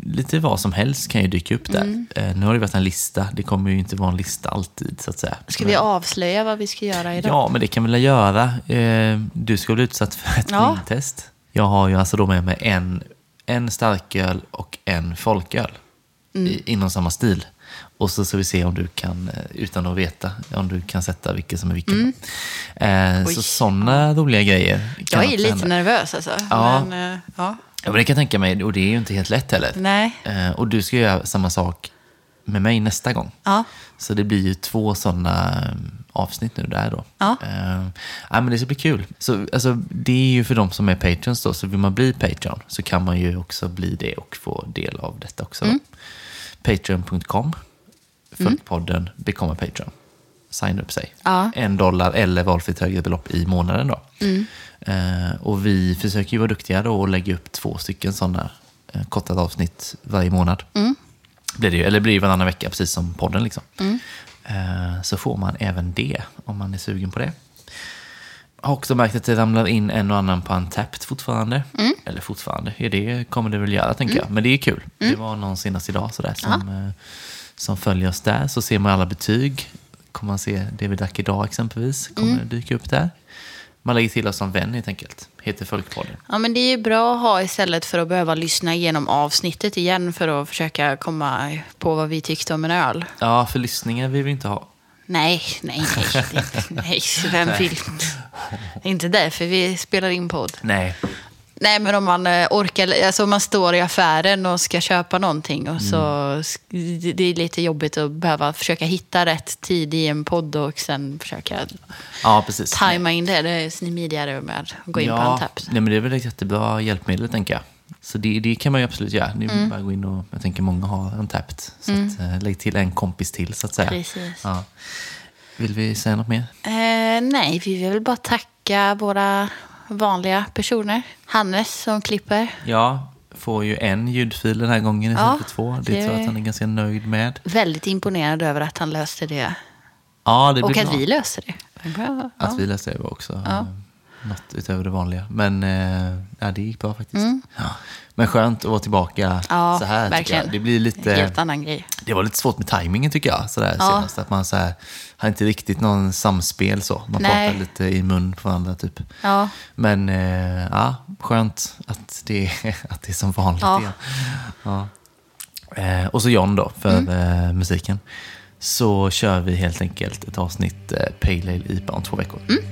Lite vad som helst kan ju dyka upp där. Mm. Eh, nu har det varit en lista. Det kommer ju inte vara en lista alltid, så att säga. Ska vi avslöja vad vi ska göra idag? Ja, men det kan vi väl göra. Eh, Du ska bli utsatt för ett Ja. vintest. Jag har ju alltså då med mig en, en starköl och en folköl Mm. i, inom samma stil. Och så ska vi se om du kan, eh, utan att veta, om du kan sätta vilken som är vilken. Eh, Mm. Oj. så sådana roliga grejer. Jag är lite hända. nervös alltså. Ja. Men, eh, ja. Ja, men det kan jag tänka mig, och det är ju inte helt lätt heller. Nej. Eh, och du ska göra samma sak med mig nästa gång. Ja. Så det blir ju två sådana avsnitt nu där då. Ja. Eh, ja, men det ska bli kul. Så, alltså, det är ju för de som är Patreons då, så vill man bli Patreon så kan man ju också bli det och få del av detta också. Mm. Patreon.com, följ podden, become Patreon. Signa upp sig. Ja. En dollar eller valfritt högre belopp i månaden då. Eh, och vi försöker ju vara duktiga då och lägga upp två stycken sådana eh, kortade avsnitt varje månad. Blir det ju, eller blir det varannan vecka, precis som podden. Liksom. Eh, så får man även det om man är sugen på det. Har också märkt att det ramlar in en och annan på Antapped fortfarande. Eller fortfarande, ja, det kommer det väl göra tänker jag. Men det är kul. Det var någon senast idag sådär, som, eh, som följer oss där. Så ser man alla betyg. Kommer man se det vi drack idag exempelvis. Kommer det dyka upp där. Man lägger till oss som vän helt enkelt. Heter Folkpodden. Ja, men det är ju bra att ha istället för att behöva lyssna igenom avsnittet igen för att försöka komma på vad vi tyckte om en öl. Ja, för lyssningar vill vi inte ha. Nej, nej, nej. nej vem vill? Det är inte därför vi spelar in podd. Nej. Nej, men om man eh, orkar, alltså om man står i affären och ska köpa någonting och så det- det är lite jobbigt att behöva försöka hitta rätt tid i en podd och sen försöka Ja, precis. tajma in det. Det är smidigare med att gå in på ja, Antapped. nej, men det är väl ett jättebra hjälpmedel, tänker jag. Så det, det kan man ju absolut göra. Det är Mm. bara gå in och, jag tänker många har Untapped. Så att, eh, lägg till en kompis till, så att säga. Precis. Ja. Vill vi säga något mer? Eh, nej, vi vill bara tacka våra vanliga personer. Hannes som klipper. Ja, får ju en ljudfil den här gången istället Ja, för två. Det, det- tror jag att han är ganska nöjd med. Väldigt imponerad över att han löste det. Ja, det Och att bra. vi löste det. Bra. Att Ja. vi läste det var också Ja. eh, något utöver det vanliga. Men eh, ja, det gick bra faktiskt. Mm. Ja. Men skönt att vara tillbaka Ja, så här. verkligen. Det blir lite... helt annan grej. Det var lite svårt med tajmingen tycker jag. Sådär, Ja. senast, att man så här, har inte riktigt någon samspel så. Man Nej. pratar lite i mun på varandra typ. Ja. Men eh, ja, skönt att det, att det är som vanligt Ja. igen. Ja. Eh, och så John då, för Mm. eh, musiken. Så kör vi helt enkelt ett avsnitt eh, Pale Ale IPA om två veckor. Mm.